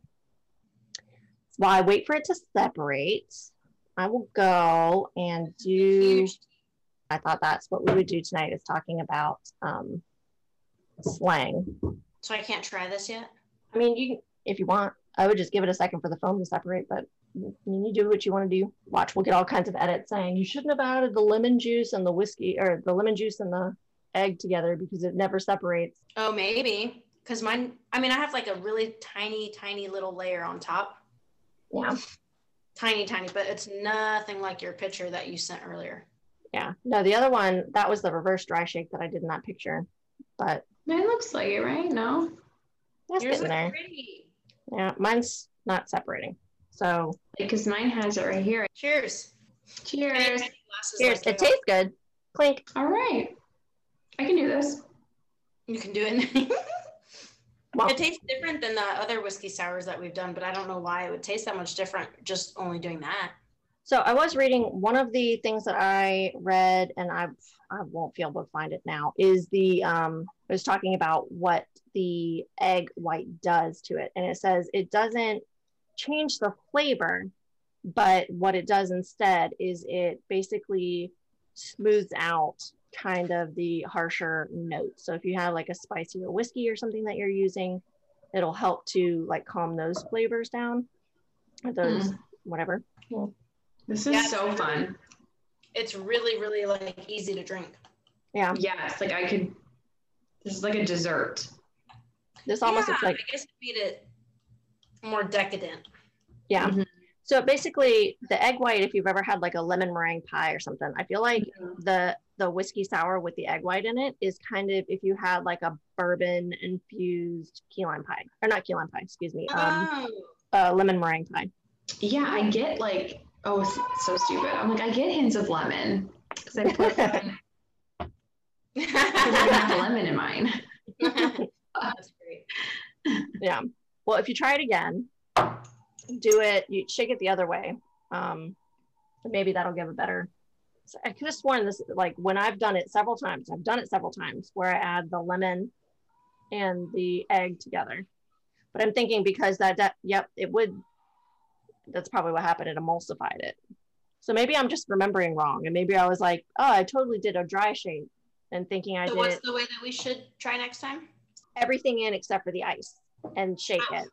While I wait for it to separate, I will go and do. I thought that's what we would do tonight is talking about um, slang. So I can't try this yet. I mean, you can- if you want, I would just give it a second for the foam to separate, but I mean, you do what you want to do. Watch, we'll get all kinds of edits saying you shouldn't have added the lemon juice and the whiskey or the lemon juice and the egg together because it never separates. Oh, maybe because mine. I mean, I have like a really tiny, tiny little layer on top. Yeah, Tiny, tiny, but it's nothing like your picture that you sent earlier. yeah. No, the other one that was the reverse dry shake that I did in that picture, but It looks like it, right? No? that's Yours getting looks there. pretty. Yeah, mine's not separating. So Because mine has it right here. Cheers. Cheers. Cheers. like It you. tastes good. Clink. All right. I can do this. You can do it. Well, It tastes different than the other whiskey sours that we've done, but I don't know why it would taste that much different just only doing that. So I was reading one of the things that I read, and I I won't be able to find it now. Is the um it was talking about what the egg white does to it, and it says it doesn't change the flavor, but what it does instead is it basically smooths out kind of the harsher notes. So if you have like a spicier whiskey or something that you're using, it'll help to like calm those flavors down, or those whatever. This is Yeah, so fun. It's really, really like easy to drink. Yeah. Yes, like I could. This is like a dessert. This almost yeah, looks like I guess it made it more decadent. yeah. Mhm. So basically, the egg white, if you've ever had like a lemon meringue pie or something, I feel like the the whiskey sour with the egg white in it is kind of if you had like a bourbon infused key lime pie or not key lime pie, excuse me, um, oh. uh, lemon meringue pie. Yeah, I get like oh, it's so stupid. I'm like I get hints of lemon because I put because I have lemon in mine. That's great. Yeah. Well, if you try it again, do it. You shake it the other way. Um, maybe that'll give a better. so I could have sworn this, like when I've done it several times, I've done it several times where I add the lemon and the egg together. But I'm thinking because that, that yep, it would. That's probably what happened. It emulsified it. So maybe I'm just remembering wrong, and maybe I was like, oh, I totally did a dry shake, and thinking I So did what's it, the way that we should try next time? everything in except for the ice, and shake Oh. it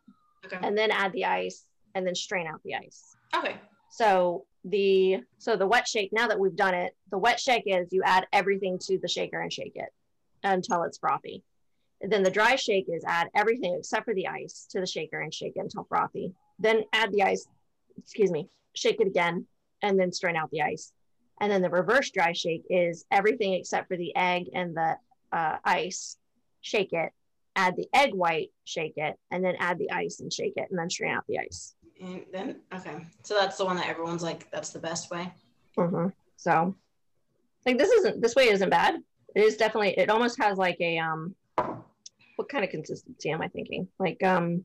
Okay. and then add the ice and then strain out the ice. Okay. So the so the wet shake now that we've done it, the wet shake is you add everything to the shaker and shake it until it's frothy. And then the dry shake is add everything except for the ice to the shaker and shake it until frothy. Then add the ice, excuse me, shake it again and then strain out the ice. And then the reverse dry shake is everything except for the egg and the uh, ice, shake it, add the egg white, shake it, and then add the ice and shake it, and then strain out the ice. And then okay. So that's the one that everyone's like, that's the best way. Mhm. So, like this isn't this way isn't bad. It is definitely. It almost has like a um. What kind of consistency am I thinking? Like um.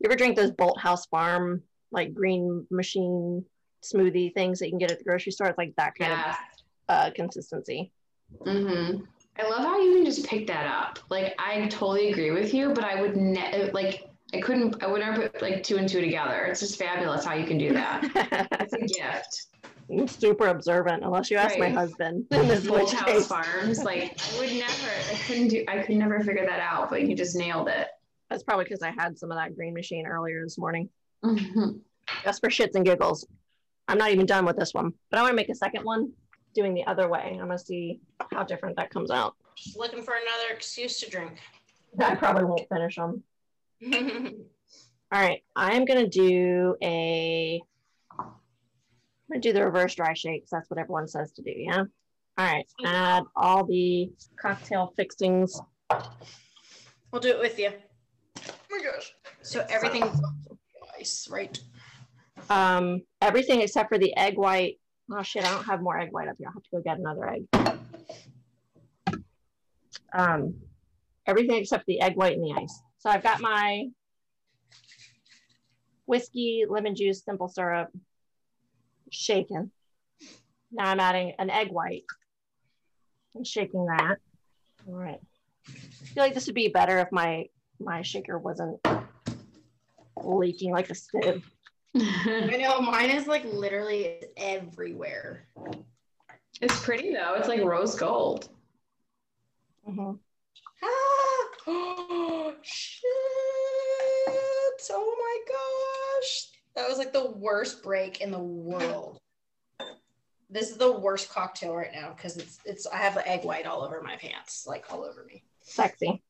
You ever drink those Bolthouse Farm like green machine smoothie things that you can get at the grocery store? It's like that kind Yeah. of uh, consistency. hmm I love how you can just pick that up. Like I totally agree with you, but I would ne- like I couldn't. I would never put like two and two together. It's just fabulous how you can do that. It's a gift. I'm super observant, unless you ask my husband. In this House Farms. Like I would never. I couldn't do. I could never figure that out. But you just nailed it. That's probably because I had some of that green machine earlier this morning. Mhm. just for shits and giggles. I'm not even done with this one, but I want to make a second one doing the other way. I'm gonna see how different that comes out. Just looking for another excuse to drink. I probably won't finish them. All right, I'm gonna do a. I'm gonna do the reverse dry shake. 'cause That's what everyone says to do. Yeah. All right. Add all the cocktail fixings. we'll do it with you. Oh my gosh. So everything ice, right? Um, everything except for the egg white. Oh shit! I don't have more egg white up here. I'll have to go get another egg. Um, everything except the egg white and the ice. So I've got my whiskey, lemon juice, simple syrup, shaken. Now I'm adding an egg white and shaking that. All right. I feel like this would be better if my my shaker wasn't leaking like a sieve. I know mine is like literally everywhere. it's pretty though. It's like rose gold. Mhm. Ah, oh shit! Oh my gosh, that was like the worst break in the world. This is the worst cocktail right now because it's it's I have the egg white all over my pants, like all over me. Sexy.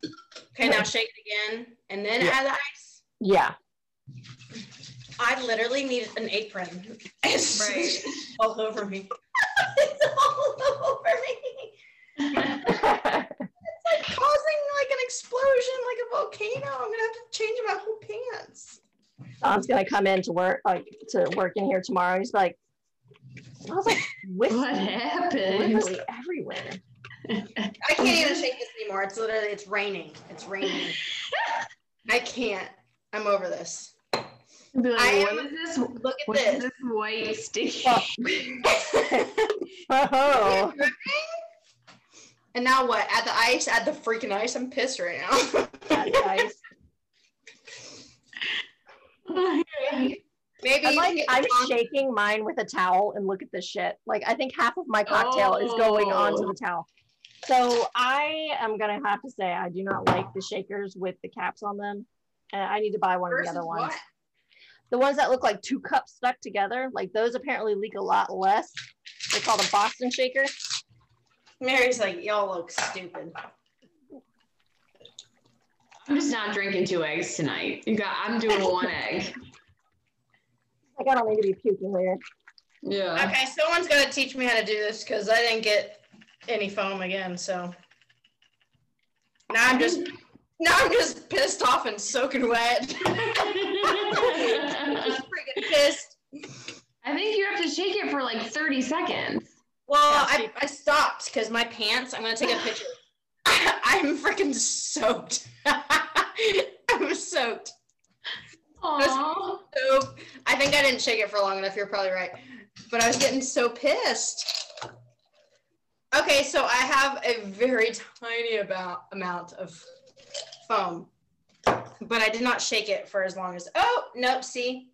Okay, now shake it again and then Yeah. add the ice. Yeah. I literally need an apron. It's Right. all over me. it's all over me. It's like causing like an explosion, like a volcano. I'm gonna have to change my whole pants. Tom's gonna come in to work, like to work in here tomorrow. He's like, I was like What happened? literally everywhere. I can't even shake this anymore. anymore. It's literally it's raining. It's raining. I can't. I'm over this. Like, I what am- is this? Look at is this. this white sticky? Oh, and now what? Add the ice. Add the freaking ice. I'm pissed right now. that's nice. Maybe I'm like I'm shaking mine with a towel and look at this shit. Like I think half of my cocktail is going onto Oh. the towel. So I am gonna have to say I do not like the shakers with the caps on them. And I need to buy one of the other ones. what? The ones that look like two cups stuck together, like those apparently leak a lot less. They call them Boston shakers. Mary's like, y'all look stupid. I'm just not drinking two eggs tonight. You got. I'm doing one egg. Like I don't need to be puking later. Yeah. Okay, someone's got to teach me how to do this because I didn't get any foam again. So now I'm just now I'm just pissed off and soaking wet. just freaking pissed. I think you have to shake it for like 30 seconds. Well, I, I stopped because my pants. I'm gonna take a picture. I'm freaking soaked. I'm soaked. Aww. So I think I didn't shake it for long enough. You're probably right, but I was getting so pissed. Okay, so I have a very tiny amount amount of foam, but I did not shake it for as long as. Oh nope! See,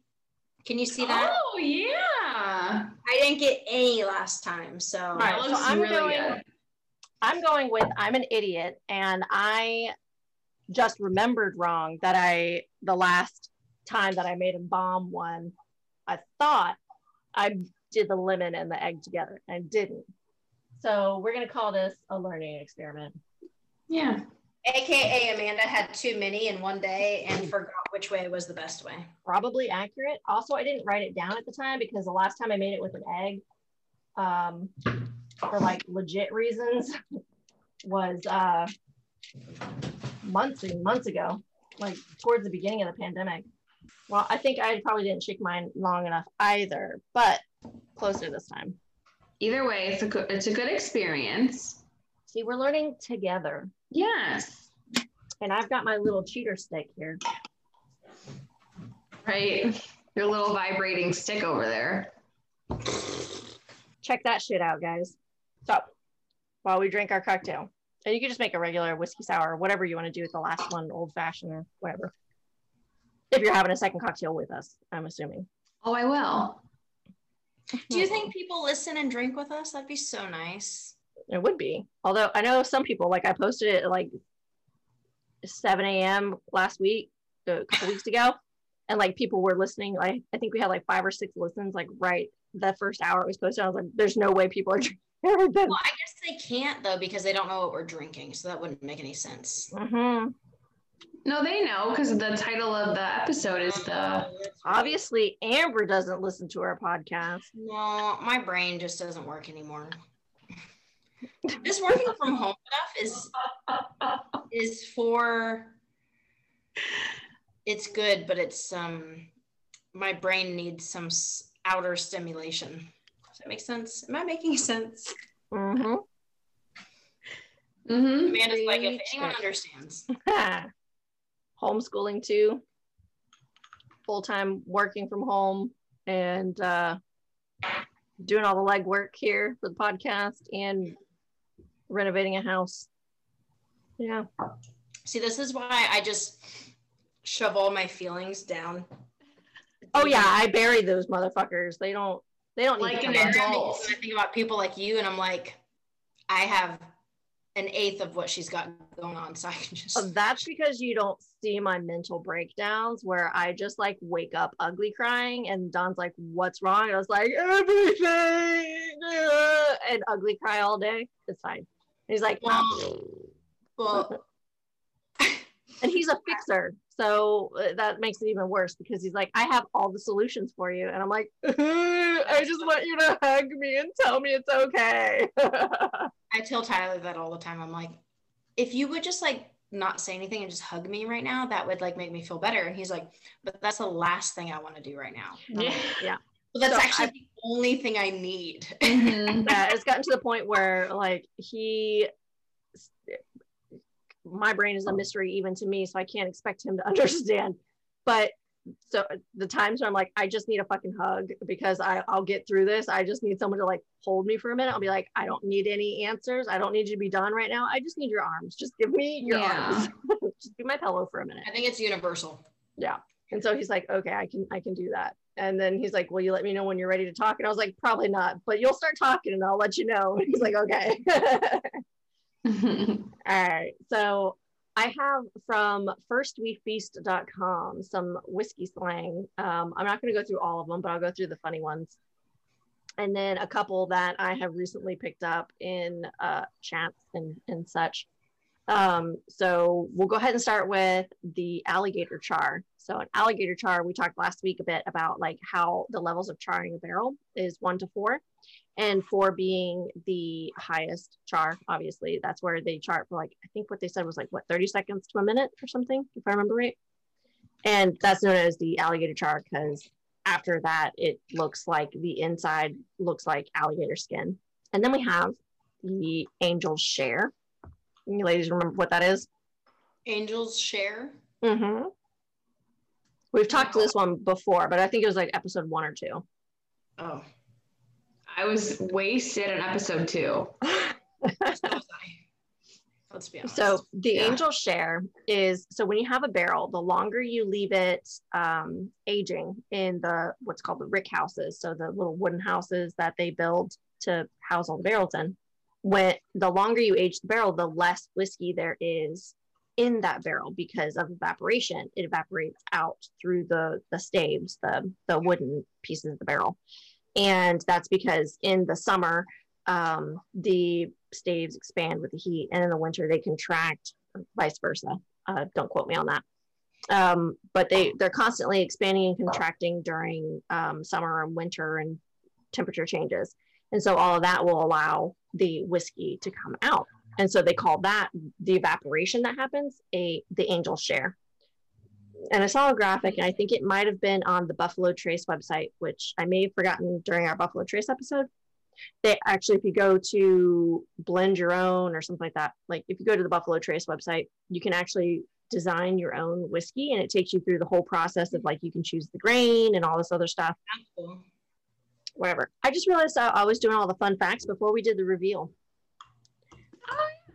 can you see that? Oh yeah. I didn't get any last time, so. All That so looks I'm really going- good. I'm going with I'm an idiot and I just remembered wrong that I the last time that I made a bomb one, I thought I did the lemon and the egg together and didn't. So we're gonna call this a learning experiment. Yeah. AKA Amanda had too many in one day and forgot which way was the best way. Probably accurate. Also, I didn't write it down at the time because the last time I made it with an egg, um, for like legit reasons, was uh months and months ago, like towards the beginning of the pandemic. Well, I think I probably didn't shake mine long enough either, but closer this time. Either way, it's a good, it's a good experience. See, we're learning together. Yes. And I've got my little cheater stick here. Right. Your little vibrating stick over there. Check that shit out, guys. So while we drink our cocktail, and you can just make a regular whiskey sour, or whatever you want to do with the last one, old fashioned or whatever. If you're having a second cocktail with us, I'm assuming. Oh, I will. Do you think people listen and drink with us? That'd be so nice. It would be. Although I know some people, like I posted it at like 7 a.m. last week, a couple weeks ago, and like people were listening. Like I think we had like five or six listens, like right the first hour it was posted. I was like, there's no way people are drinking. Well, I guess they can't though because they don't know what we're drinking, so that wouldn't make any sense. hmm No, they know because the title of the episode is the. That's right. Obviously, Amber doesn't listen to our podcast. No, my brain just doesn't work anymore. this working from home stuff is is for it's good, but it's um my brain needs some s- outer stimulation. Does that make sense? Am I making sense? Mm-hmm. Mm-hmm. Amanda's like, if anyone understands. Homeschooling too. Full time working from home and uh, doing all the legwork here for the podcast and renovating a house. Yeah. See, this is why I just shove all my feelings down. Oh yeah, I buried those motherfuckers. They don't. They don't Like need an to come out. adult. I think about people like you, and I'm like, I have an eighth of what she's got going on, so I can just. Oh, That's because you don't see my mental breakdowns where I just like wake up ugly crying and Don's like, what's wrong? And I was like, everything uh," and ugly cry all day. It's fine. And he's like, Well, well, and he's a fixer. So uh, that makes it even worse because he's like, I have all the solutions for you. And I'm like, I just want you to hug me and tell me it's okay. I tell Tyler that all the time. I'm like, if you would just like not say anything and just hug me right now, that would like make me feel better. And he's like, but that's the last thing I want to do right now. Yeah. yeah. But that's So actually I- the only thing I need. Mhm. yeah, it's gotten to the point where like he my brain is a mystery even to me, so I can't expect him to understand. But so the times where I'm like, I just need a fucking hug because I, I'll get through this. I just need someone to like hold me for a minute. I'll be like, I don't need any answers. I don't need you to be done right now. I just need your arms. Just give me your Yeah. arms. just be my pillow for a minute. I think it's universal. Yeah. And so he's like, okay, I can I can do that. And then he's like, Will you let me know when you're ready to talk? And I was like, probably not, but you'll start talking and I'll let you know. And he's like, okay. All right. So I have from firstwefeast.com some whiskey slang. Um, I'm not going to go through all of them, but I'll go through the funny ones. And then a couple that I have recently picked up in uh, chats and, and such. Um, so we'll go ahead and start with the alligator char. So an alligator char, we talked last week a bit about like how the levels of charring a barrel is one to four and four being the highest char obviously that's where they chart for like i think what they said was like what 30 seconds to a minute or something if i remember right? And that's known as the alligator char because after that it looks like the inside looks like alligator skin. And then we have the angel's share. You ladies remember what that is? Angels share. mm-hmm. we've talked to this one before but i think it was like episode one or two. Oh, I was wasted in episode two. so. Let's be honest. So the Yeah. angel share is so when you have a barrel, the longer you leave it um, aging in the what's called the rick houses, so the little wooden houses that they build to house all the barrels in. When the longer you age the barrel, the less whiskey there is in that barrel because of evaporation. It evaporates out through the the staves, the the wooden pieces of the barrel, and that's because in the summer um, the staves expand with the heat, and in the winter they contract, vice versa. Uh, don't quote me on that. Um, but they they're constantly expanding and contracting during um, summer and winter and temperature changes, and so all of that will allow the whiskey to come out. And so they call that the evaporation that happens a the angel share. And I saw a graphic, and I think it might have been on the Buffalo Trace website, which I may have forgotten during our Buffalo Trace episode. They actually if you go to blend your own or something like that like if you go to the buffalo trace website you can actually design your own whiskey and it takes you through the whole process of like you can choose the grain and all this other stuff. Cool. whatever. I just realized I, I was doing all the fun facts before we did the reveal.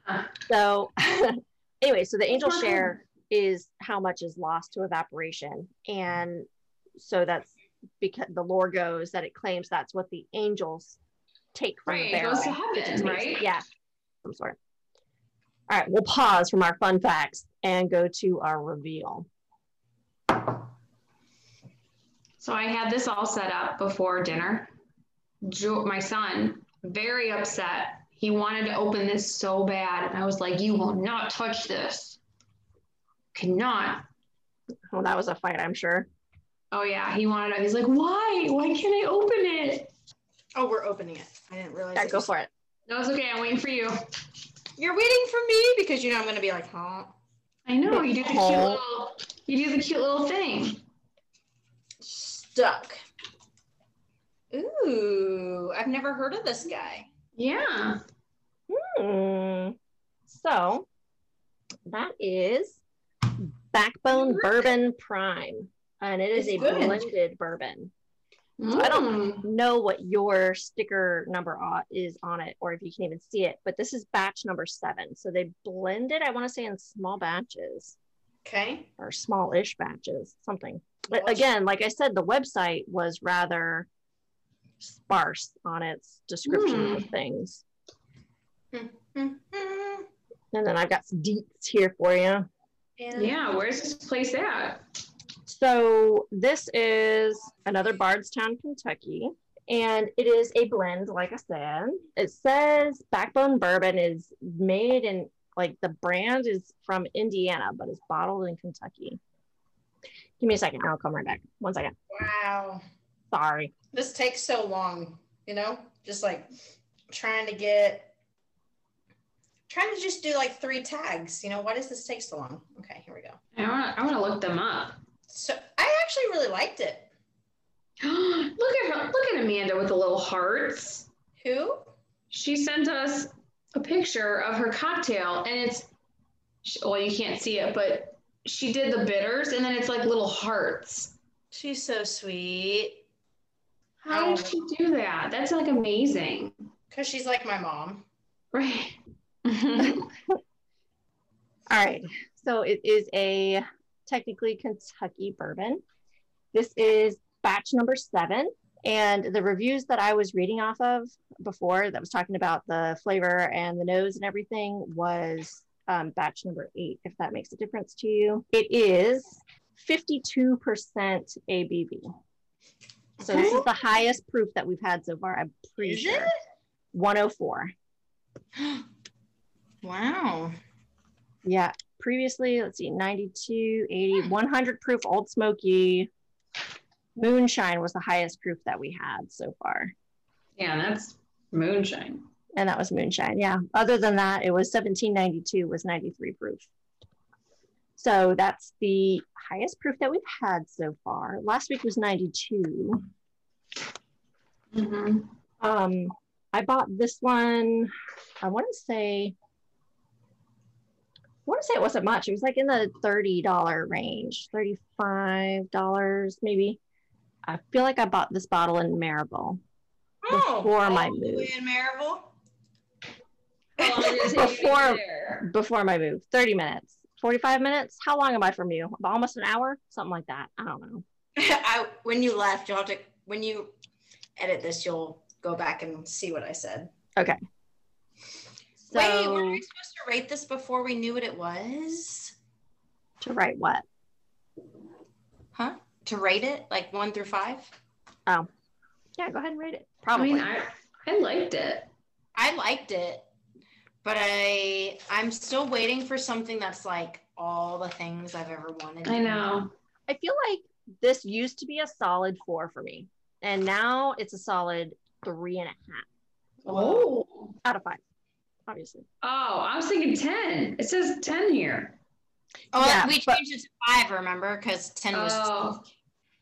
Yeah. so anyway so the angel share is how much is lost to evaporation and so that's because the lore goes that it claims that's what the angels take from Right, the it barrel goes to heaven, right? yeah some sort all right we'll pause from our fun facts and go to our reveal So I had this all set up before dinner. Jo- my son, very upset. He wanted to open this so bad. And I was like, You will not touch this. Cannot. well that was a fight i'm sure Oh, yeah. He wanted it. He's like, Why? Why can't I open it? Oh, we're opening it. I didn't realize. yeah, go you- for it No, it's okay. I'm waiting for you. You're waiting for me because you know I'm going to be like, huh? I know. You do the cute little, you do the cute little thing. Stuck. Ooh, I've never heard of this guy. Yeah. Hmm. so that is backbone bourbon prime and it is It's a good. blended bourbon So I don't Mm. know what your sticker number is on it, or if you can even see it, but this is batch number seven. So they blended, I want to say, in small batches Okay. or small-ish batches, something. But again, like I said, the website was rather sparse on its description of things. Mhm. And then I've got some deets here for you. And Yeah. Where's this place at? So this is another Bardstown, Kentucky, and it is a blend, like I said. It says Backbone Bourbon is made in like the brand is from Indiana, but it's bottled in Kentucky. Give me a second, I'll come right back. One second. Wow. Sorry. This takes so long, you know? Just like trying to get trying to just do like three tags. You know, why does this take so long? Okay, here we go. I want to I want to look them up. So I actually really liked it. look at her. Look at Amanda with the little hearts. Who? She sent us a picture of her cocktail, and it's well, you can't see it, but she did the bitters, and then it's like little hearts. She's so sweet. How did she do that? That's like amazing, Because she's like my mom. right? All right. So it is a technically Kentucky bourbon. This is batch number seven. And the reviews that I was reading off of before that was talking about the flavor and the nose and everything was um, batch number eight, if that makes a difference to you. It is 52% ABV. So this is the highest proof that we've had so far. I'm pretty Is sure. 104. Wow. Yeah. Previously, let's see, 92, 80, 100 proof Ole Smoky. Moonshine was the highest proof that we had so far. yeah, that's moonshine. And that was moonshine. Yeah. Other than that, it was 1792 was 93 proof. So that's the highest proof that we've had so far. Last week was 92. Mm-hmm. Um, I bought this one. I want to say, I want to say it wasn't much. It was like in the thirty dollar range, thirty five dollars maybe. I feel like I bought this bottle in Maryville Before oh, my move. way in Maryville. Before- before my move. Thirty minutes, forty five minutes. How long am I from you? About Almost an hour, something like that. I don't know. I, when you left, you'll have to, when you edit this, you'll go back and see what I said. So Wait, were we supposed to rate this before we knew what it was? to write what? Huh? To rate it like one through five? Oh. Yeah, go ahead and rate it. Probably. I Probably. mean, I, I liked it. I liked it, but I I'm still waiting for something that's like all the things I've ever wanted. I know. I feel like this used to be a solid four for me, and now it's a solid three and a half Oh. out of five, obviously. Oh, I was thinking 10. It says 10 here. Oh, Yeah, we but- changed it to five. Remember, because ten was. Oh.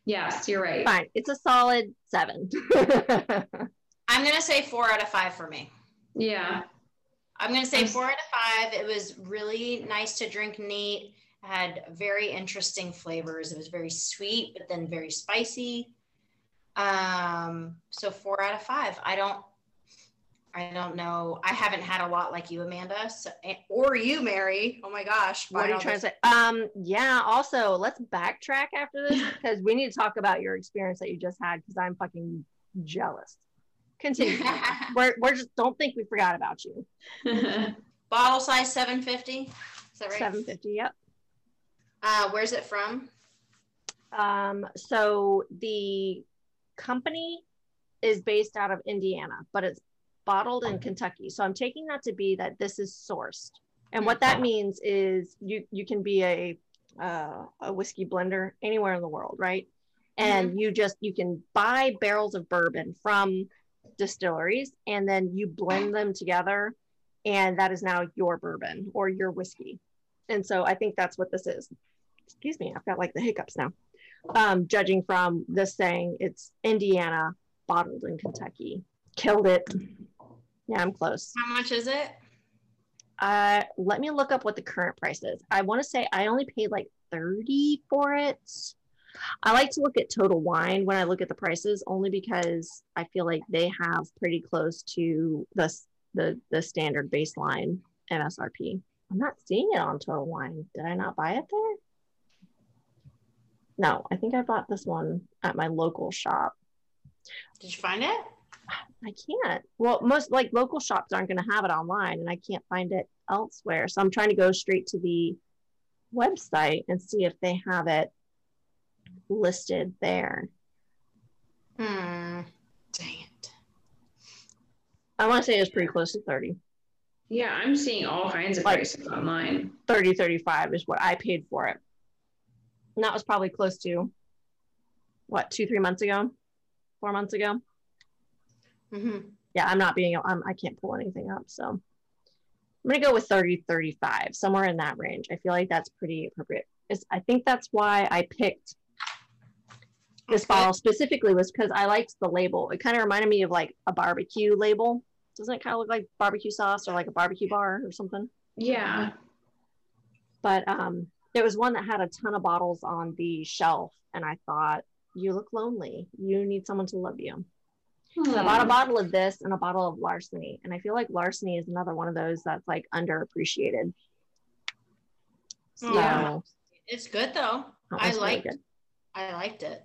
Yes, you're right. Fine, it's a solid seven. I'm gonna say four out of five for me. Yeah. I'm gonna say I'm- four out of five. It was really nice to drink neat. Had very interesting flavors. It was very sweet, but then very spicy. Um, so four out of five. I don't I don't know. I haven't had a lot like you, Amanda. So, or you, Mary. Oh my gosh. what are you trying to say? Um, yeah. Also, let's backtrack after this because we need to talk about your experience that you just had because I'm fucking jealous. Continue. we're we're just don't think we forgot about you. Bottle size 750. Is that right? Seven fifty. Yep. Uh, where's it from? Um, so the company is based out of Indiana, but it's bottled in Kentucky. So I'm taking that to be that this is sourced. And what that means is you you can be a uh, a whiskey blender anywhere in the world, right? And you just you can buy barrels of bourbon from distilleries and then you blend them together and that is now your bourbon or your whiskey. And so I think that's what this is. Excuse me, I've got like the hiccups now um, judging from this saying it's Indiana, bottled in Kentucky. Killed it. Yeah, I'm close. How much is it? Uh, let me look up what the current price is. I want to say I only paid like 30 for it. I like to look at total wine when I look at the prices only because I feel like they have pretty close to the the, the standard baseline MSRP. I'm not seeing it on total wine. Did I not buy it there? No, I think I bought this one at my local shop. Did you find it? I can't. Well, most like local shops aren't going to have it online, and I can't find it elsewhere. So I'm trying to go straight to the website and see if they have it listed there. Hmm. Dang it. I want to say it was pretty close to 30. yeah, I'm seeing all kinds of Like- prices online. 30, 35 is what I paid for it. And that was probably close to what, two, three months ago? Four months ago? Hmm yeah, I'm not being, I'm, I can't pull anything up. So I'm going to go with 30, 35, somewhere in that range. I feel like that's pretty appropriate. It's, I think that's why I picked this Okay. bottle specifically was because I liked the label. It kind of reminded me of like a barbecue label. Doesn't it kind of look like barbecue sauce or like a barbecue bar or something? Yeah. but um, it was one that had a ton of bottles on the shelf, and I thought, you look lonely. You need someone to love you. So I bought a Hmm. bottle of this and a bottle of larceny, and I feel like larceny is another one of those that's like underappreciated. So Yeah. It's good though. I was really liked good. I liked it.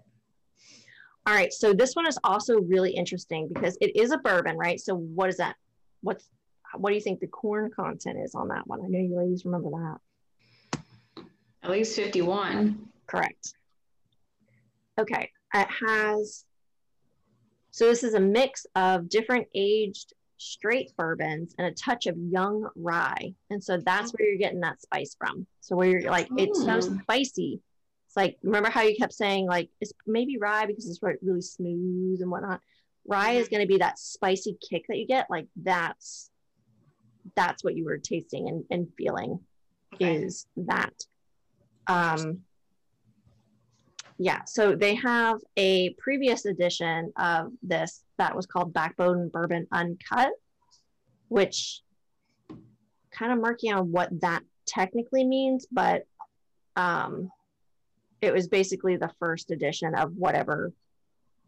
All right, so this one is also really interesting because it is a bourbon, right? So what is that? What's what do you think the corn content is on that one? I know you ladies remember that. At least 51. Correct. Okay, it has. So this is a mix of different aged straight bourbons and a touch of young rye, and so that's where you're getting that spice from. So where you're like, it's so Mm. spicy. It's like remember how you kept saying like it's maybe rye because it's really smooth and whatnot. Rye is going to be that spicy kick that you get. Like that's that's what you were tasting and, and feeling Okay. is that. Um, yeah, so they have a previous edition of this that was called Backbone Bourbon Uncut, which kind of murky on what that technically means, but um, it was basically the first edition of whatever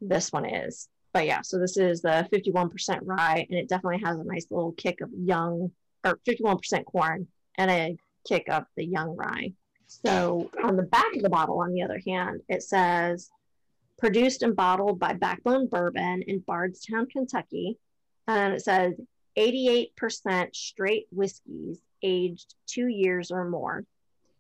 this one is. But yeah, so this is the 51% rye, and it definitely has a nice little kick of young, or 51% corn, and a kick of the young rye. So on the back of the bottle, on the other hand, it says produced and bottled by Backbone Bourbon in Bardstown, Kentucky. And it says 88% straight whiskeys aged two years or more.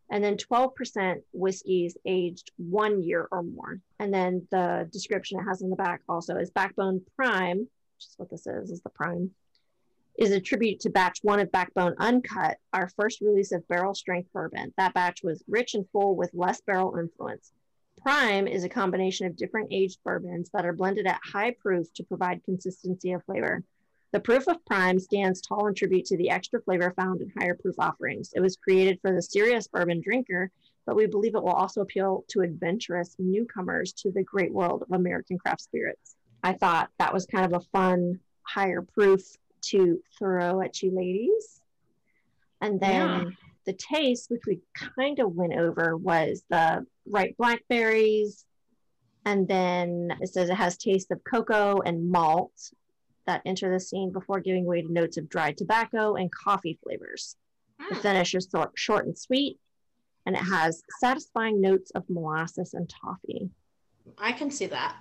And then 12% whiskeys aged one year or more. And then the description it has in the back also is Backbone Prime, which is what this is, is the prime is a tribute to batch one of Backbone Uncut, our first release of barrel strength bourbon. That batch was rich and full with less barrel influence. Prime is a combination of different aged bourbons that are blended at high proof to provide consistency of flavor. The proof of Prime stands tall in tribute to the extra flavor found in higher proof offerings. It was created for the serious bourbon drinker, but we believe it will also appeal to adventurous newcomers to the great world of American craft spirits. I thought that was kind of a fun higher proof to throw at you ladies. And then Yeah. the taste, which we kind of went over, was the ripe blackberries. And then it says it has taste of cocoa and malt that enter the scene before giving way to notes of dried tobacco and coffee flavors. The Hmm. finish is short and sweet, and it has satisfying notes of molasses and toffee. I can see that.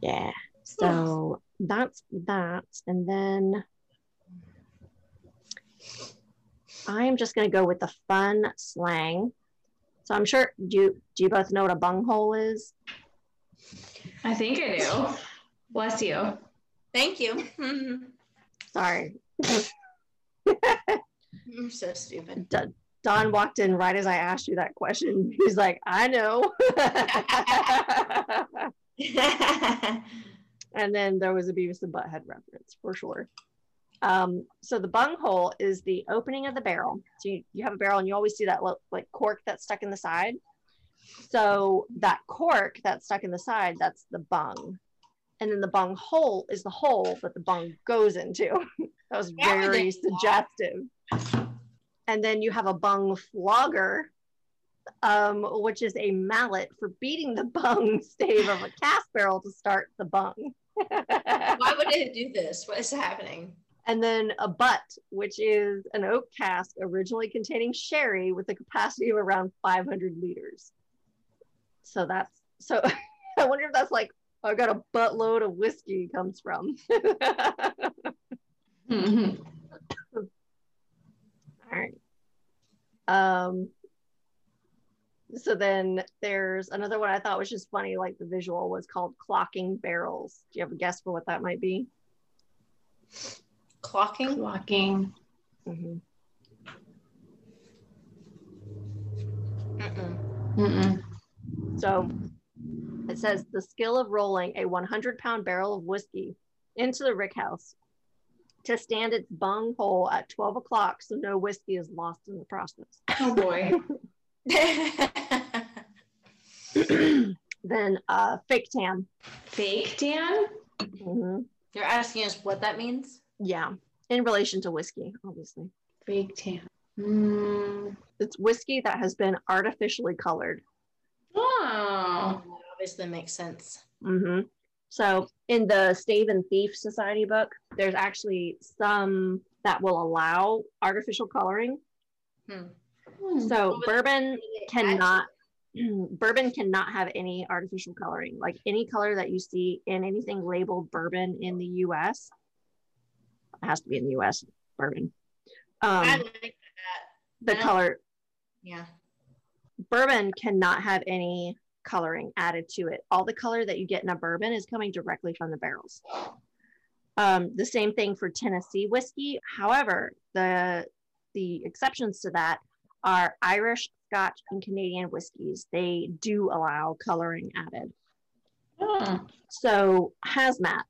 Yeah. So that's that. And then I am just going to go with the fun slang. So I'm sure, do you, do you both know what a bunghole is? I think I do. Bless you. Thank you. Sorry. I'm so stupid. Don walked in right as I asked you that question. He's like, I know. and then there was a Beavis and Butthead reference for sure. Um, so the bunghole is the opening of the barrel. So you, you have a barrel and you always see that lo- like cork that's stuck in the side. So that cork that's stuck in the side, that's the bung. And then the bung hole is the hole that the bung goes into. that was very a- suggestive. And then you have a bung flogger, um, which is a mallet for beating the bung stave of a cask barrel to start the bung. Why would it do this? What is happening? and then a butt, which is an oak cask originally containing sherry with a capacity of around 500 liters. So that's so. I wonder if that's like I got a buttload of whiskey comes from. Mhm. All right. Um. So then there's another one I thought was just funny, like the visual was called clocking barrels. Do you have a guess for what that might be? Clocking? Walking. Mhm. Mm-mm. Mm-mm. So it says the skill of rolling a 100 pound barrel of whiskey into the rick house to stand its bung hole at 12 o'clock so no whiskey is lost in the process. Oh boy. then uh, fake tan. Fake tan? Mhm. You're asking us what that means? Yeah, in relation to whiskey, obviously. Fake tan. Mm. It's whiskey that has been artificially colored. Oh. That obviously makes sense. hmm So in the Stave and Thief Society book, there's actually some that will allow artificial coloring. Hmm. So bourbon What do they add to cannot bourbon cannot have any artificial coloring. Like any color that you see in anything labeled bourbon in the US it has to be in the US bourbon. I Um, like that. the I- color Yeah. bourbon cannot have any coloring added to it. All the color that you get in a bourbon is coming directly from the barrels. Um, the same thing for Tennessee whiskey. However, the the exceptions to that are Irish, Scotch, and Canadian whiskeys. They do allow coloring added. Oh. So hazmat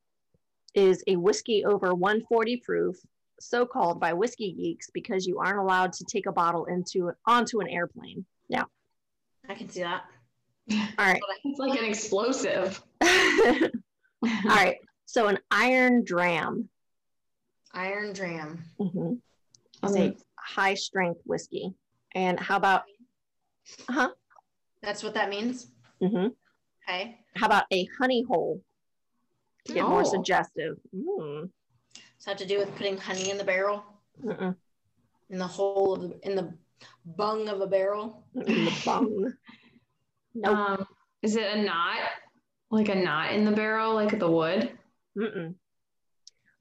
is a whiskey over 140 proof, so called by whiskey geeks because you aren't allowed to take a bottle into onto an airplane. Yeah. I can see that. All right. It's like an explosive. All right. So an iron dram Iron Dram. Mm-hmm. is a high strength whiskey. And how about huh? That's what that means. hmm Okay. How about a honey hole to get more Oh. suggestive? Mm, Does that have to do with putting honey in the barrel? mm-mm, In the hole of the in the bung of a barrel? in the bung. Nope. Um, is it a knot? Like a knot in the barrel, like the wood? Mm-mm.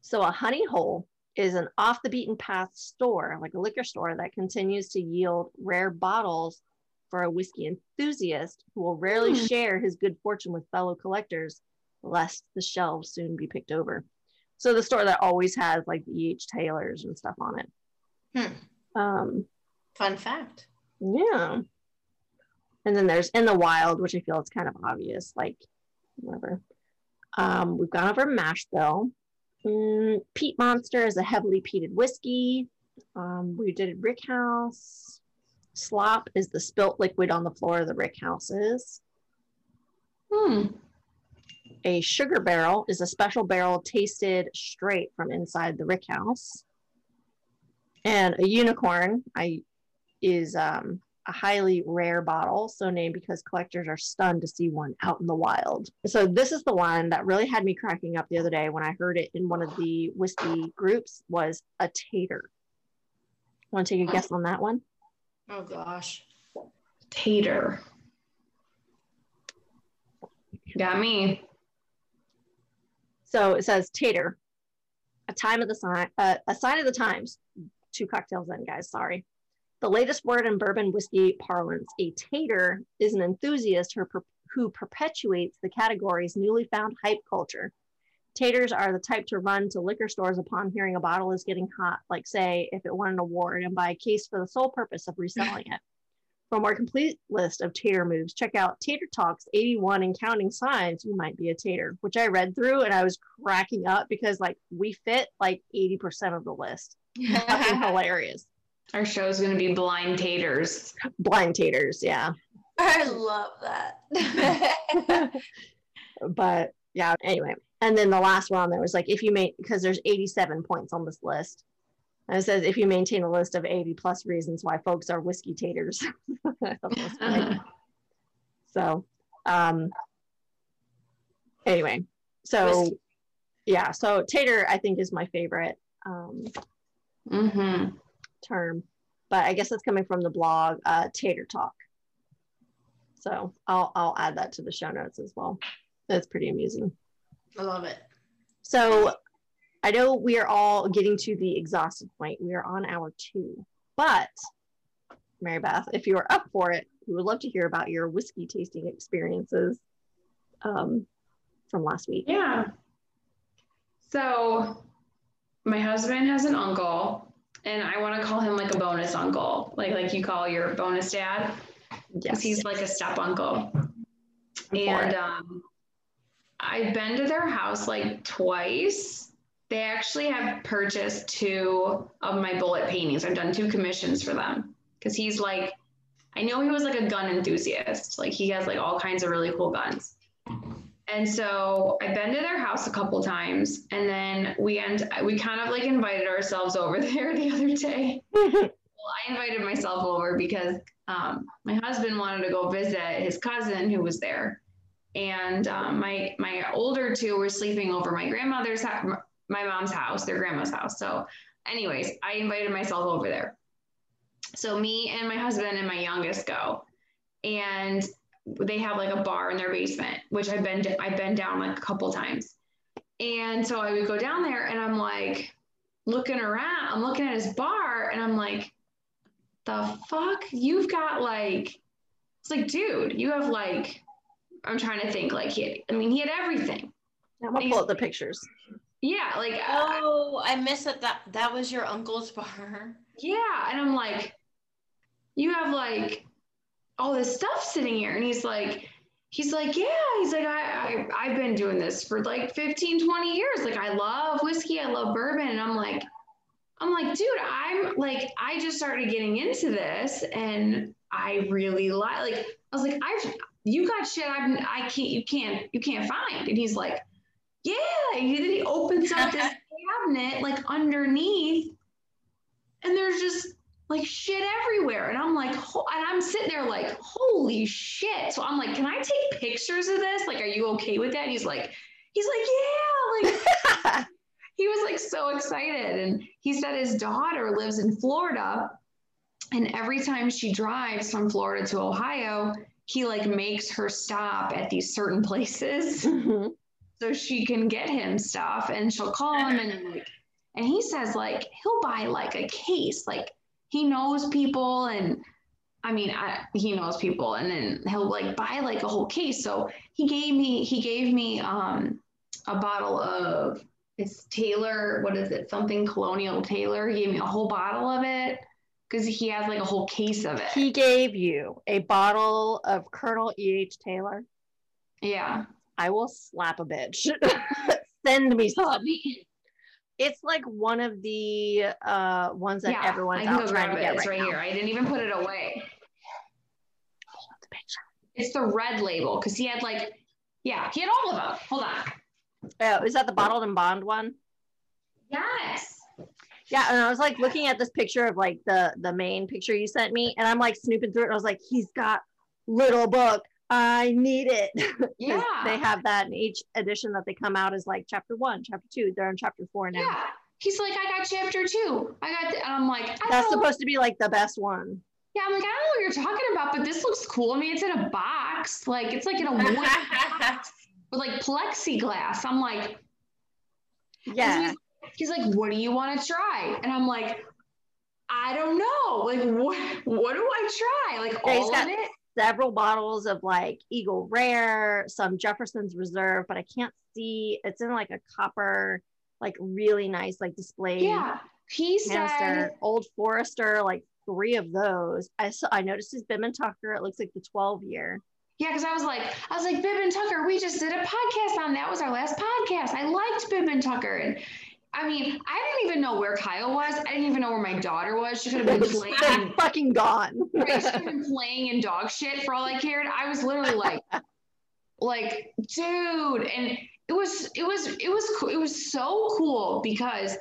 So a honey hole is an off the beaten path store, like a liquor store, that continues to yield rare bottles for a whiskey enthusiast who will rarely Hmm. share his good fortune with fellow collectors, lest the shelves soon be picked over. So the store that always has like the E.H. Taylors and stuff on it. Hmm. Um, Fun fact. yeah. And then there's in the wild, which I feel it's kind of obvious, like whatever. Um, we've gone over mash bill. Mm, peat monster is a heavily peated whiskey. Um, we did rick house. Slop is the spilt liquid on the floor of the rick houses. Hmm. A sugar barrel is a special barrel tasted straight from inside the rick house. And a unicorn I, is um, a highly rare bottle, so named because collectors are stunned to see one out in the wild. So this is the one that really had me cracking up the other day when I heard it in one of the whiskey groups was a tater. Want to take a guess on that one? Oh gosh. Tater. Got me. So it says tater, a time of the sign, uh, a sign of the times. Two cocktails in, guys. Sorry. The latest word in bourbon whiskey parlance: a tater is an enthusiast who, who perpetuates the category's newly found hype culture. Taters are the type to run to liquor stores upon hearing a bottle is getting hot, like say if it won an award, and buy a case for the sole purpose of reselling it. For a more complete list of tater moves, check out Tater Talks 81 and counting signs you might be a tater, which I read through and I was cracking up because like we fit like 80% of the list. Hilarious. Our show is gonna be blind taters. Blind taters, yeah. I love that. But yeah, anyway. And then the last one there was like if you make because there's 87 points on this list. And it says if you maintain a list of 80 plus reasons why folks are whiskey taters. I thought that was funny. So, um, anyway, so Whiskey. yeah, so tater I think is my favorite um, mm-hmm. Term, but I guess it's coming from the blog uh, Tater Talk. So I'll I'll add that to the show notes as well. That's pretty amusing. I love it. So I know we are all getting to the exhausted point. We are on hour two, but Mary Beth, if you are up for it, we would love to hear about your whiskey tasting experiences um, from last week. Yeah. So my husband has an uncle, and I want to call him like a bonus uncle, like like you call your bonus dad, Yes. he's like a step uncle. And um, I've been to their house like twice. They actually have purchased two of my bullet paintings. I've done two commissions for them because he's like, I know he was like a gun enthusiast. Like he has like all kinds of really cool guns. And so I've been to their house a couple times, and then we end we kind of like invited ourselves over there the other day. Well, I invited myself over because um, my husband wanted to go visit his cousin who was there, and um, my my older two were sleeping over my grandmother's my mom's house, their grandma's house. So, anyways, I invited myself over there. So me and my husband and my youngest go, and they have like a bar in their basement, which I've been I've been down like a couple times. And so I would go down there and I'm like looking around, I'm looking at his bar and I'm like, the fuck? You've got like it's like, dude, you have like I'm trying to think like he had, I mean, he had everything. I'm gonna pull up the pictures. Yeah, like uh, oh, I, I miss it. That that was your uncle's bar. Yeah, and I'm like, you have like all this stuff sitting here. And he's like, he's like, yeah, he's like, I, I, I've been doing this for like 15, 20 years. Like, I love whiskey, I love bourbon. And I'm like, I'm like, dude, I'm like, I just started getting into this and I really like, like, I was like, I've, you got shit I've, I can't, you can't, you can't find. And he's like, yeah. And then he opens up this cabinet like underneath and there's just like shit everywhere. And I'm like, and I'm sitting there like, holy shit. So I'm like, can I take pictures of this? Like, are you okay with that? And he's like, he's like, yeah. Like, he was like so excited. And he said his daughter lives in Florida. And every time she drives from Florida to Ohio, he like makes her stop at these certain places mm-hmm. so she can get him stuff. And she'll call him and like, and he says like he'll buy like a case, like he knows people and I mean, I, he knows people, and then he'll like buy like a whole case. So he gave me he gave me um, a bottle of it's Taylor. What is it? Something Colonial Taylor. He gave me a whole bottle of it because he has like a whole case of it. He gave you a bottle of Colonel E. H. Taylor. Yeah, I will slap a bitch. Send me some it's like one of the uh ones that yeah, everyone's out trying to get it's right, right here. I didn't even put it away. It's the red label because he had like, yeah, he had all of them. Hold on. Oh, is that the bottled in bond one? Yes. Yeah, and I was like looking at this picture of like the the main picture you sent me, and I'm like snooping through it. And I was like, he's got little book I need it. Yeah. they have that in each edition that they come out as like chapter one, chapter two. They're on chapter four now. Yeah. He's like, I got chapter two. I got, and I'm like, that's supposed to be like the best one. Yeah, I'm like, I don't know what you're talking about, but this looks cool. I mean, it's in a box, like it's like in a wood box with like plexiglass. I'm like, yeah. He's, he's like, what do you want to try? And I'm like, I don't know. Like, what what do I try? Like yeah, all got, of it? Several bottles of like Eagle Rare, some Jefferson's Reserve, but I can't see. It's in like a copper, like really nice, like display. Yeah, he said Old Forester, like three of those. I saw. I noticed his Bib and Tucker. It looks like the twelve year. Yeah, because I was like, I was like, Bib and Tucker. We just did a podcast on that. Was our last podcast. I liked Bib and Tucker, and I mean, I didn't even know where Kyle was. I didn't even know where my daughter was. She could have been playing. fucking gone. right? She could have been playing in dog shit for all I cared. I was literally like, like, dude, and it was, it was, it was, cool. it was so cool because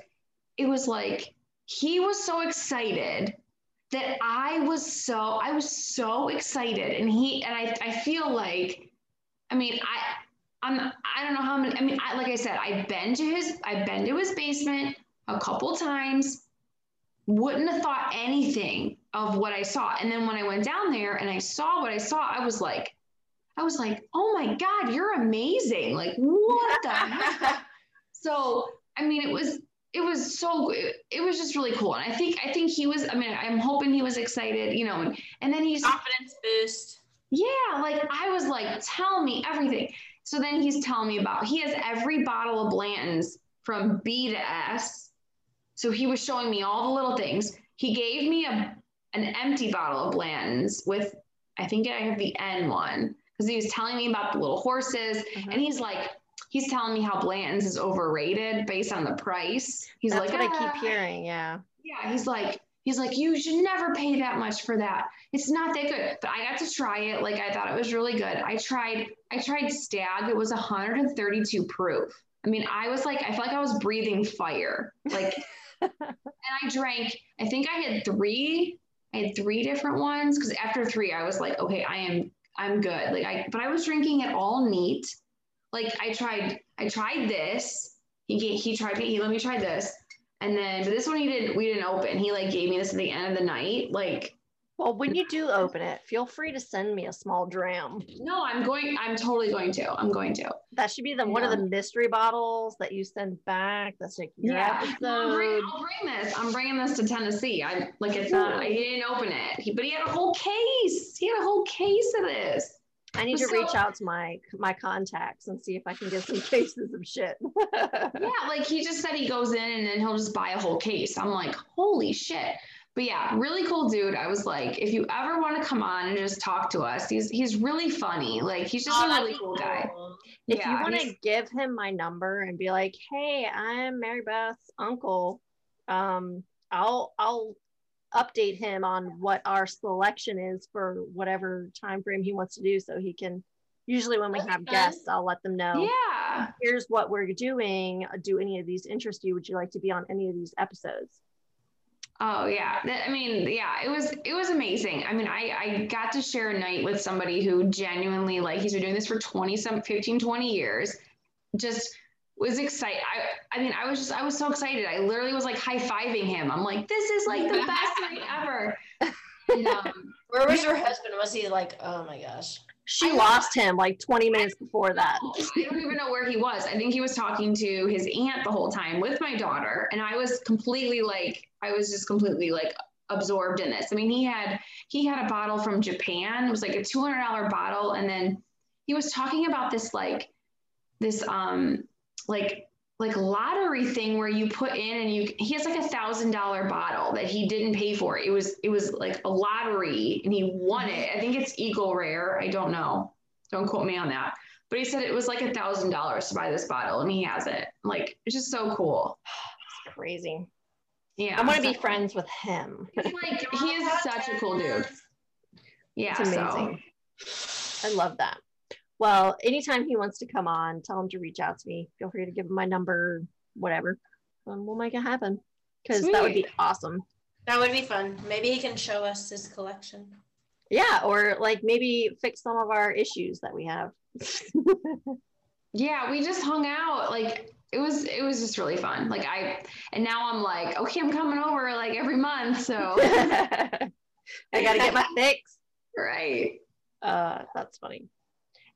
it was like he was so excited that I was so, I was so excited, and he, and I, I feel like, I mean, I, I'm I don't know how many I mean I, like I said I've been to his I've been to his basement a couple times. Wouldn't have thought anything of what I saw. And then when I went down there and I saw what I saw I was like I was like oh my god you're amazing. Like what the heck so I mean it was it was so it, it was just really cool. And I think I think he was I mean I'm hoping he was excited you know and, and then he's confidence boost. Yeah like I was like tell me everything so then he's telling me about he has every bottle of Blanton's from B to S. So he was showing me all the little things. He gave me a an empty bottle of Blanton's with I think I have the N one because he was telling me about the little horses mm-hmm. and he's like he's telling me how Blanton's is overrated based on the price. He's That's like what ah. I keep ah. hearing, yeah. Yeah, he's like he's like you should never pay that much for that. It's not that good. But I got to try it like I thought it was really good. I tried I tried Stagg. It was 132 proof. I mean, I was like, I felt like I was breathing fire. Like, and I drank, I think I had three I had three different ones because after three, I was like, okay, I am I'm good. Like I, but I was drinking it all neat. Like I tried, I tried this. He he tried me. He let me try this, and then but this one he didn't. We didn't open. He like gave me this at the end of the night. Like Well, when you do open it, feel free to send me a small dram. no, I'm going. I'm totally going to. I'm going to. That should be the one of the mystery bottles that you send back. That's like Yeah, no, I'll bring, I'll bring this. I'm bringing this to Tennessee. I like it's not. I didn't open it. He, but he had a whole case. He had a whole case of this. I need to So- reach out to my my contacts and see if I can get some cases of shit. Yeah, like he just said he goes in and then he'll just buy a whole case. I'm like, holy shit. But yeah, really cool dude. I was like, if you ever want to come on and just talk to us, he's he's really funny. Like he's just Oh, a really cool guy. if Yeah, you want to give him my number and be like, "Hey, I'm Mary Beth's uncle," um, I'll I'll update him on what our selection is for whatever time frame he wants to do, so he can. Usually, when we have fun. guests, I'll let them know. Yeah. Here's what we're doing. Do any of these interest you? Would you like to be on any of these episodes? Oh yeah. I mean, yeah, it was it was amazing. I mean, I I got to share a night with somebody who genuinely like he's been doing this for 20 some 15 20 years. Just was excited. I I mean, I was just I was so excited. I literally was like high-fiving him. I'm like, this is like the best night ever. And, um, Where was your husband? Was he like, oh my gosh? She I- lost him like 20 minutes before that. I don't even know where he was. I think he was talking to his aunt the whole time with my daughter. And I was completely like, I was just completely like absorbed in this. I mean, he had he had a bottle from Japan. It was like a $200 bottle. And then he was talking about this like this um like like lottery thing where you put in and you he has like a thousand dollar bottle that he didn't pay for. It was it was like a lottery and he won it. I think it's Eagle Rare. I don't know. Don't quote me on that. But he said it was like a thousand dollars to buy this bottle and he has it. Like it's just so cool. It's crazy. Yeah. I want to so- be friends with him. He's like he is such a cool dude. Yeah. It's so- amazing. I love that. Well, anytime he wants to come on, tell him to reach out to me. Feel free to give him my number, whatever. Um, we'll make it happen because that would be awesome. That would be fun. Maybe he can show us his collection. Yeah, or like maybe fix some of our issues that we have. yeah, we just hung out. Like it was it was just really fun. Like I and now I'm like, okay, I'm coming over like every month. So I got to get my fix. right. Uh, that's funny.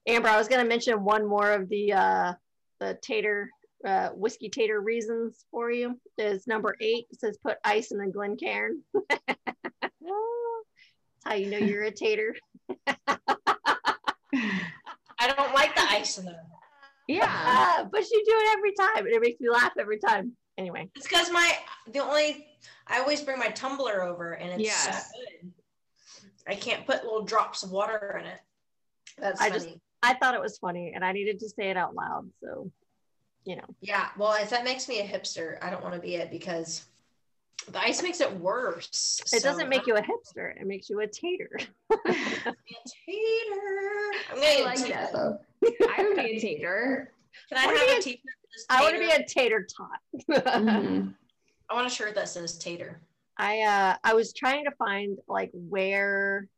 Amber, I was gonna mention one more of the uh, the tater uh, whiskey tater reasons for you. Is number eight it says put ice in the Glencairn. That's how you know you're a tater. I don't like the ice in there. Yeah. Ah, but you do it every time, and it makes me laugh every time. Anyway, It's because my the only I always bring my tumbler over and it's Yes. so good. I can't put little drops of water in it. That's I funny. just- I thought it was funny, and I needed to say it out loud. So, you know, yeah. Well, if that makes me a hipster, I don't want to be it because the ice makes it worse. it doesn't make you a hipster; it makes you a tater. a tater. I'm gonna I like a that though. I would be a tater. Can I wanna have be a a- t-shirt I want to be a tater tot. Mhm. I want a shirt that says tater. I uh I was trying to find like where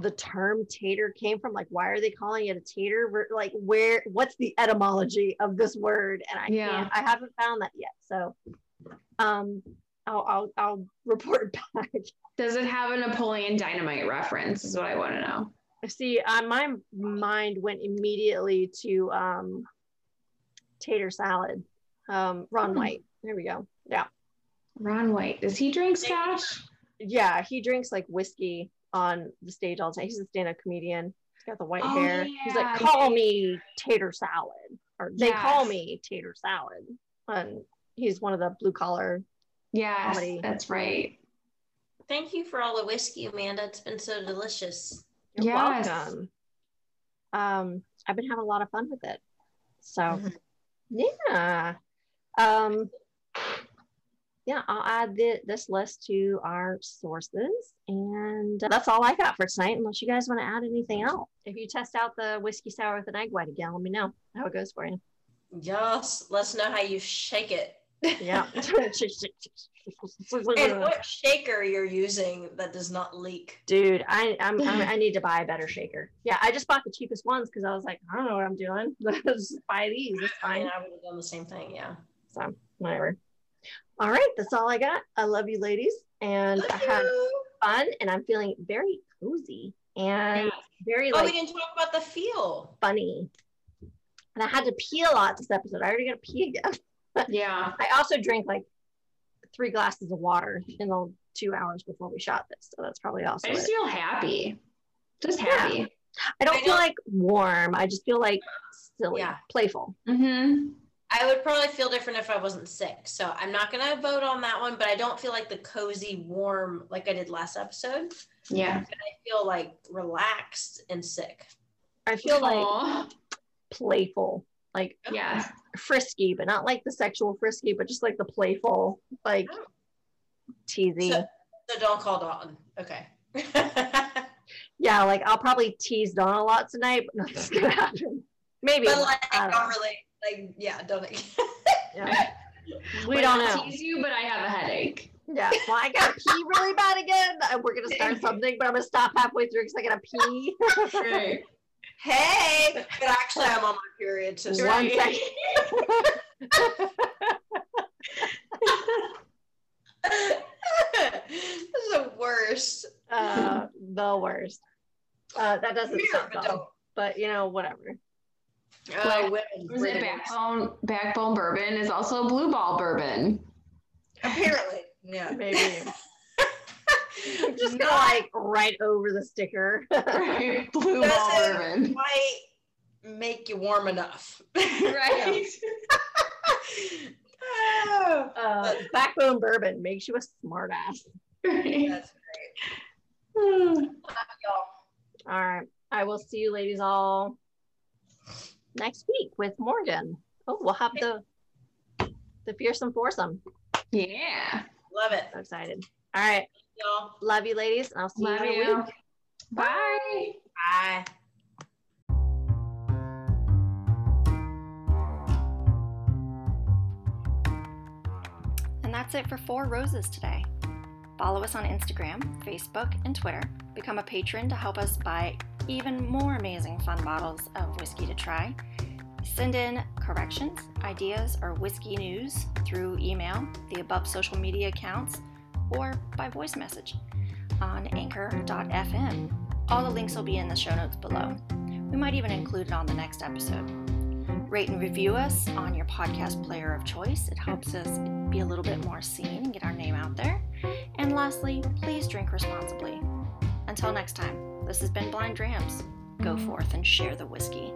the term tater came from. Like, why are they calling it a tater? Like, where? What's the etymology of this word? And I Yeah. can't. I haven't found that yet. So, um, I'll I'll, I'll report back. Does it have a Napoleon Dynamite reference? Is what I want to know. See, uh, my mind went immediately to um, tater salad. Um, Ron Hmm. White. There we go. Yeah, Ron White. Does he drink scotch? yeah. He drinks like whiskey on the stage all the time. He's a stand-up comedian. He's got the white Oh, hair. He's like, call me tater salad, or they call me tater salad. And he's one of the blue collar. Yes, Comedy. that's right. Thank you for all the whiskey, Amanda. It's been so delicious. You're Yes. welcome. Um, I've been having a lot of fun with it. So Mhm. yeah. Um, yeah, I'll add the, this list to our sources. And uh, that's all I got for tonight, unless you guys want to add anything else. If you test out the whiskey sour with an egg white again, let me know how it goes for you. Yes, let's know how you shake it. Yeah. And what shaker you're using that does not leak? Dude, I I'm, I'm I need to buy a better shaker. Yeah, I just bought the cheapest ones because I was like, I don't know what I'm doing. just buy these. It's I mean, fine. I would have done the same thing. Yeah. So whatever. All right, that's all I got. I love you, ladies, and I had fun, and I'm feeling very cozy and very Oh, like we didn't talk about the feel. funny. And I had to pee a lot this episode. I already got to pee again. Yeah. I also drank like three glasses of water in the two hours before we shot this, so that's probably also. I just it. feel happy. Just happy. I don't I feel don't- like warm. I just feel like silly, Yeah. playful. Mm-hmm. I would probably feel different if I wasn't sick. So I'm not gonna vote on that one, but I don't feel like the cozy, warm like I did last episode. Yeah. I feel like relaxed and sick. I feel like playful, like oh. yeah. frisky, but not like the sexual frisky, but just like the playful, like Oh. teasy. So- So don't call Dawn. Okay. yeah, like I'll probably tease Dawn a lot tonight, but nothing's gonna happen. Maybe but like, I don't don't know. really like. Yeah, don't. Yeah. we Like, don't I'll know. Tease you, but I have a headache. Yeah, well, I gotta pee really bad again. Uh, We're gonna start something, but I'm gonna stop halfway through because I gotta pee. Right. hey, but actually, I'm on my period. So One Right. second. this is the worst. uh, the worst. Uh, that doesn't Weird, sound but but you know, whatever. Oh, Like, women. Was it backbone backbone bourbon is also a blue ball bourbon. Apparently, yeah. Maybe. I'm just gonna like right over the sticker. Right. Blue ball Doesn't bourbon. quite make you warm enough. Right. Oh, uh, backbone bourbon makes you a smart ass. Right. that's Hmm. y'all. All right. I will see you ladies all next week with Morgan. Oh, we'll have the the fearsome foursome. Yeah. Love it, So excited. All right. y'all. Love you ladies. and I'll see Love you in a you. week. Bye. Bye. And that's it for Four Roses today. Follow us on Instagram, Facebook, and Twitter. Become a patron to help us buy even more amazing fun bottles of whiskey to try. Send in corrections, ideas, or whiskey news through email, the above social media accounts, or by voice message on anchor.fm. All the links will be in the show notes below. We might even include it on the next episode. Rate and review us on your podcast player of choice. It helps us be a little bit more seen and get our name out there. And lastly, please drink responsibly. Until next time, this has been Blind Drams. Go forth and share the whiskey.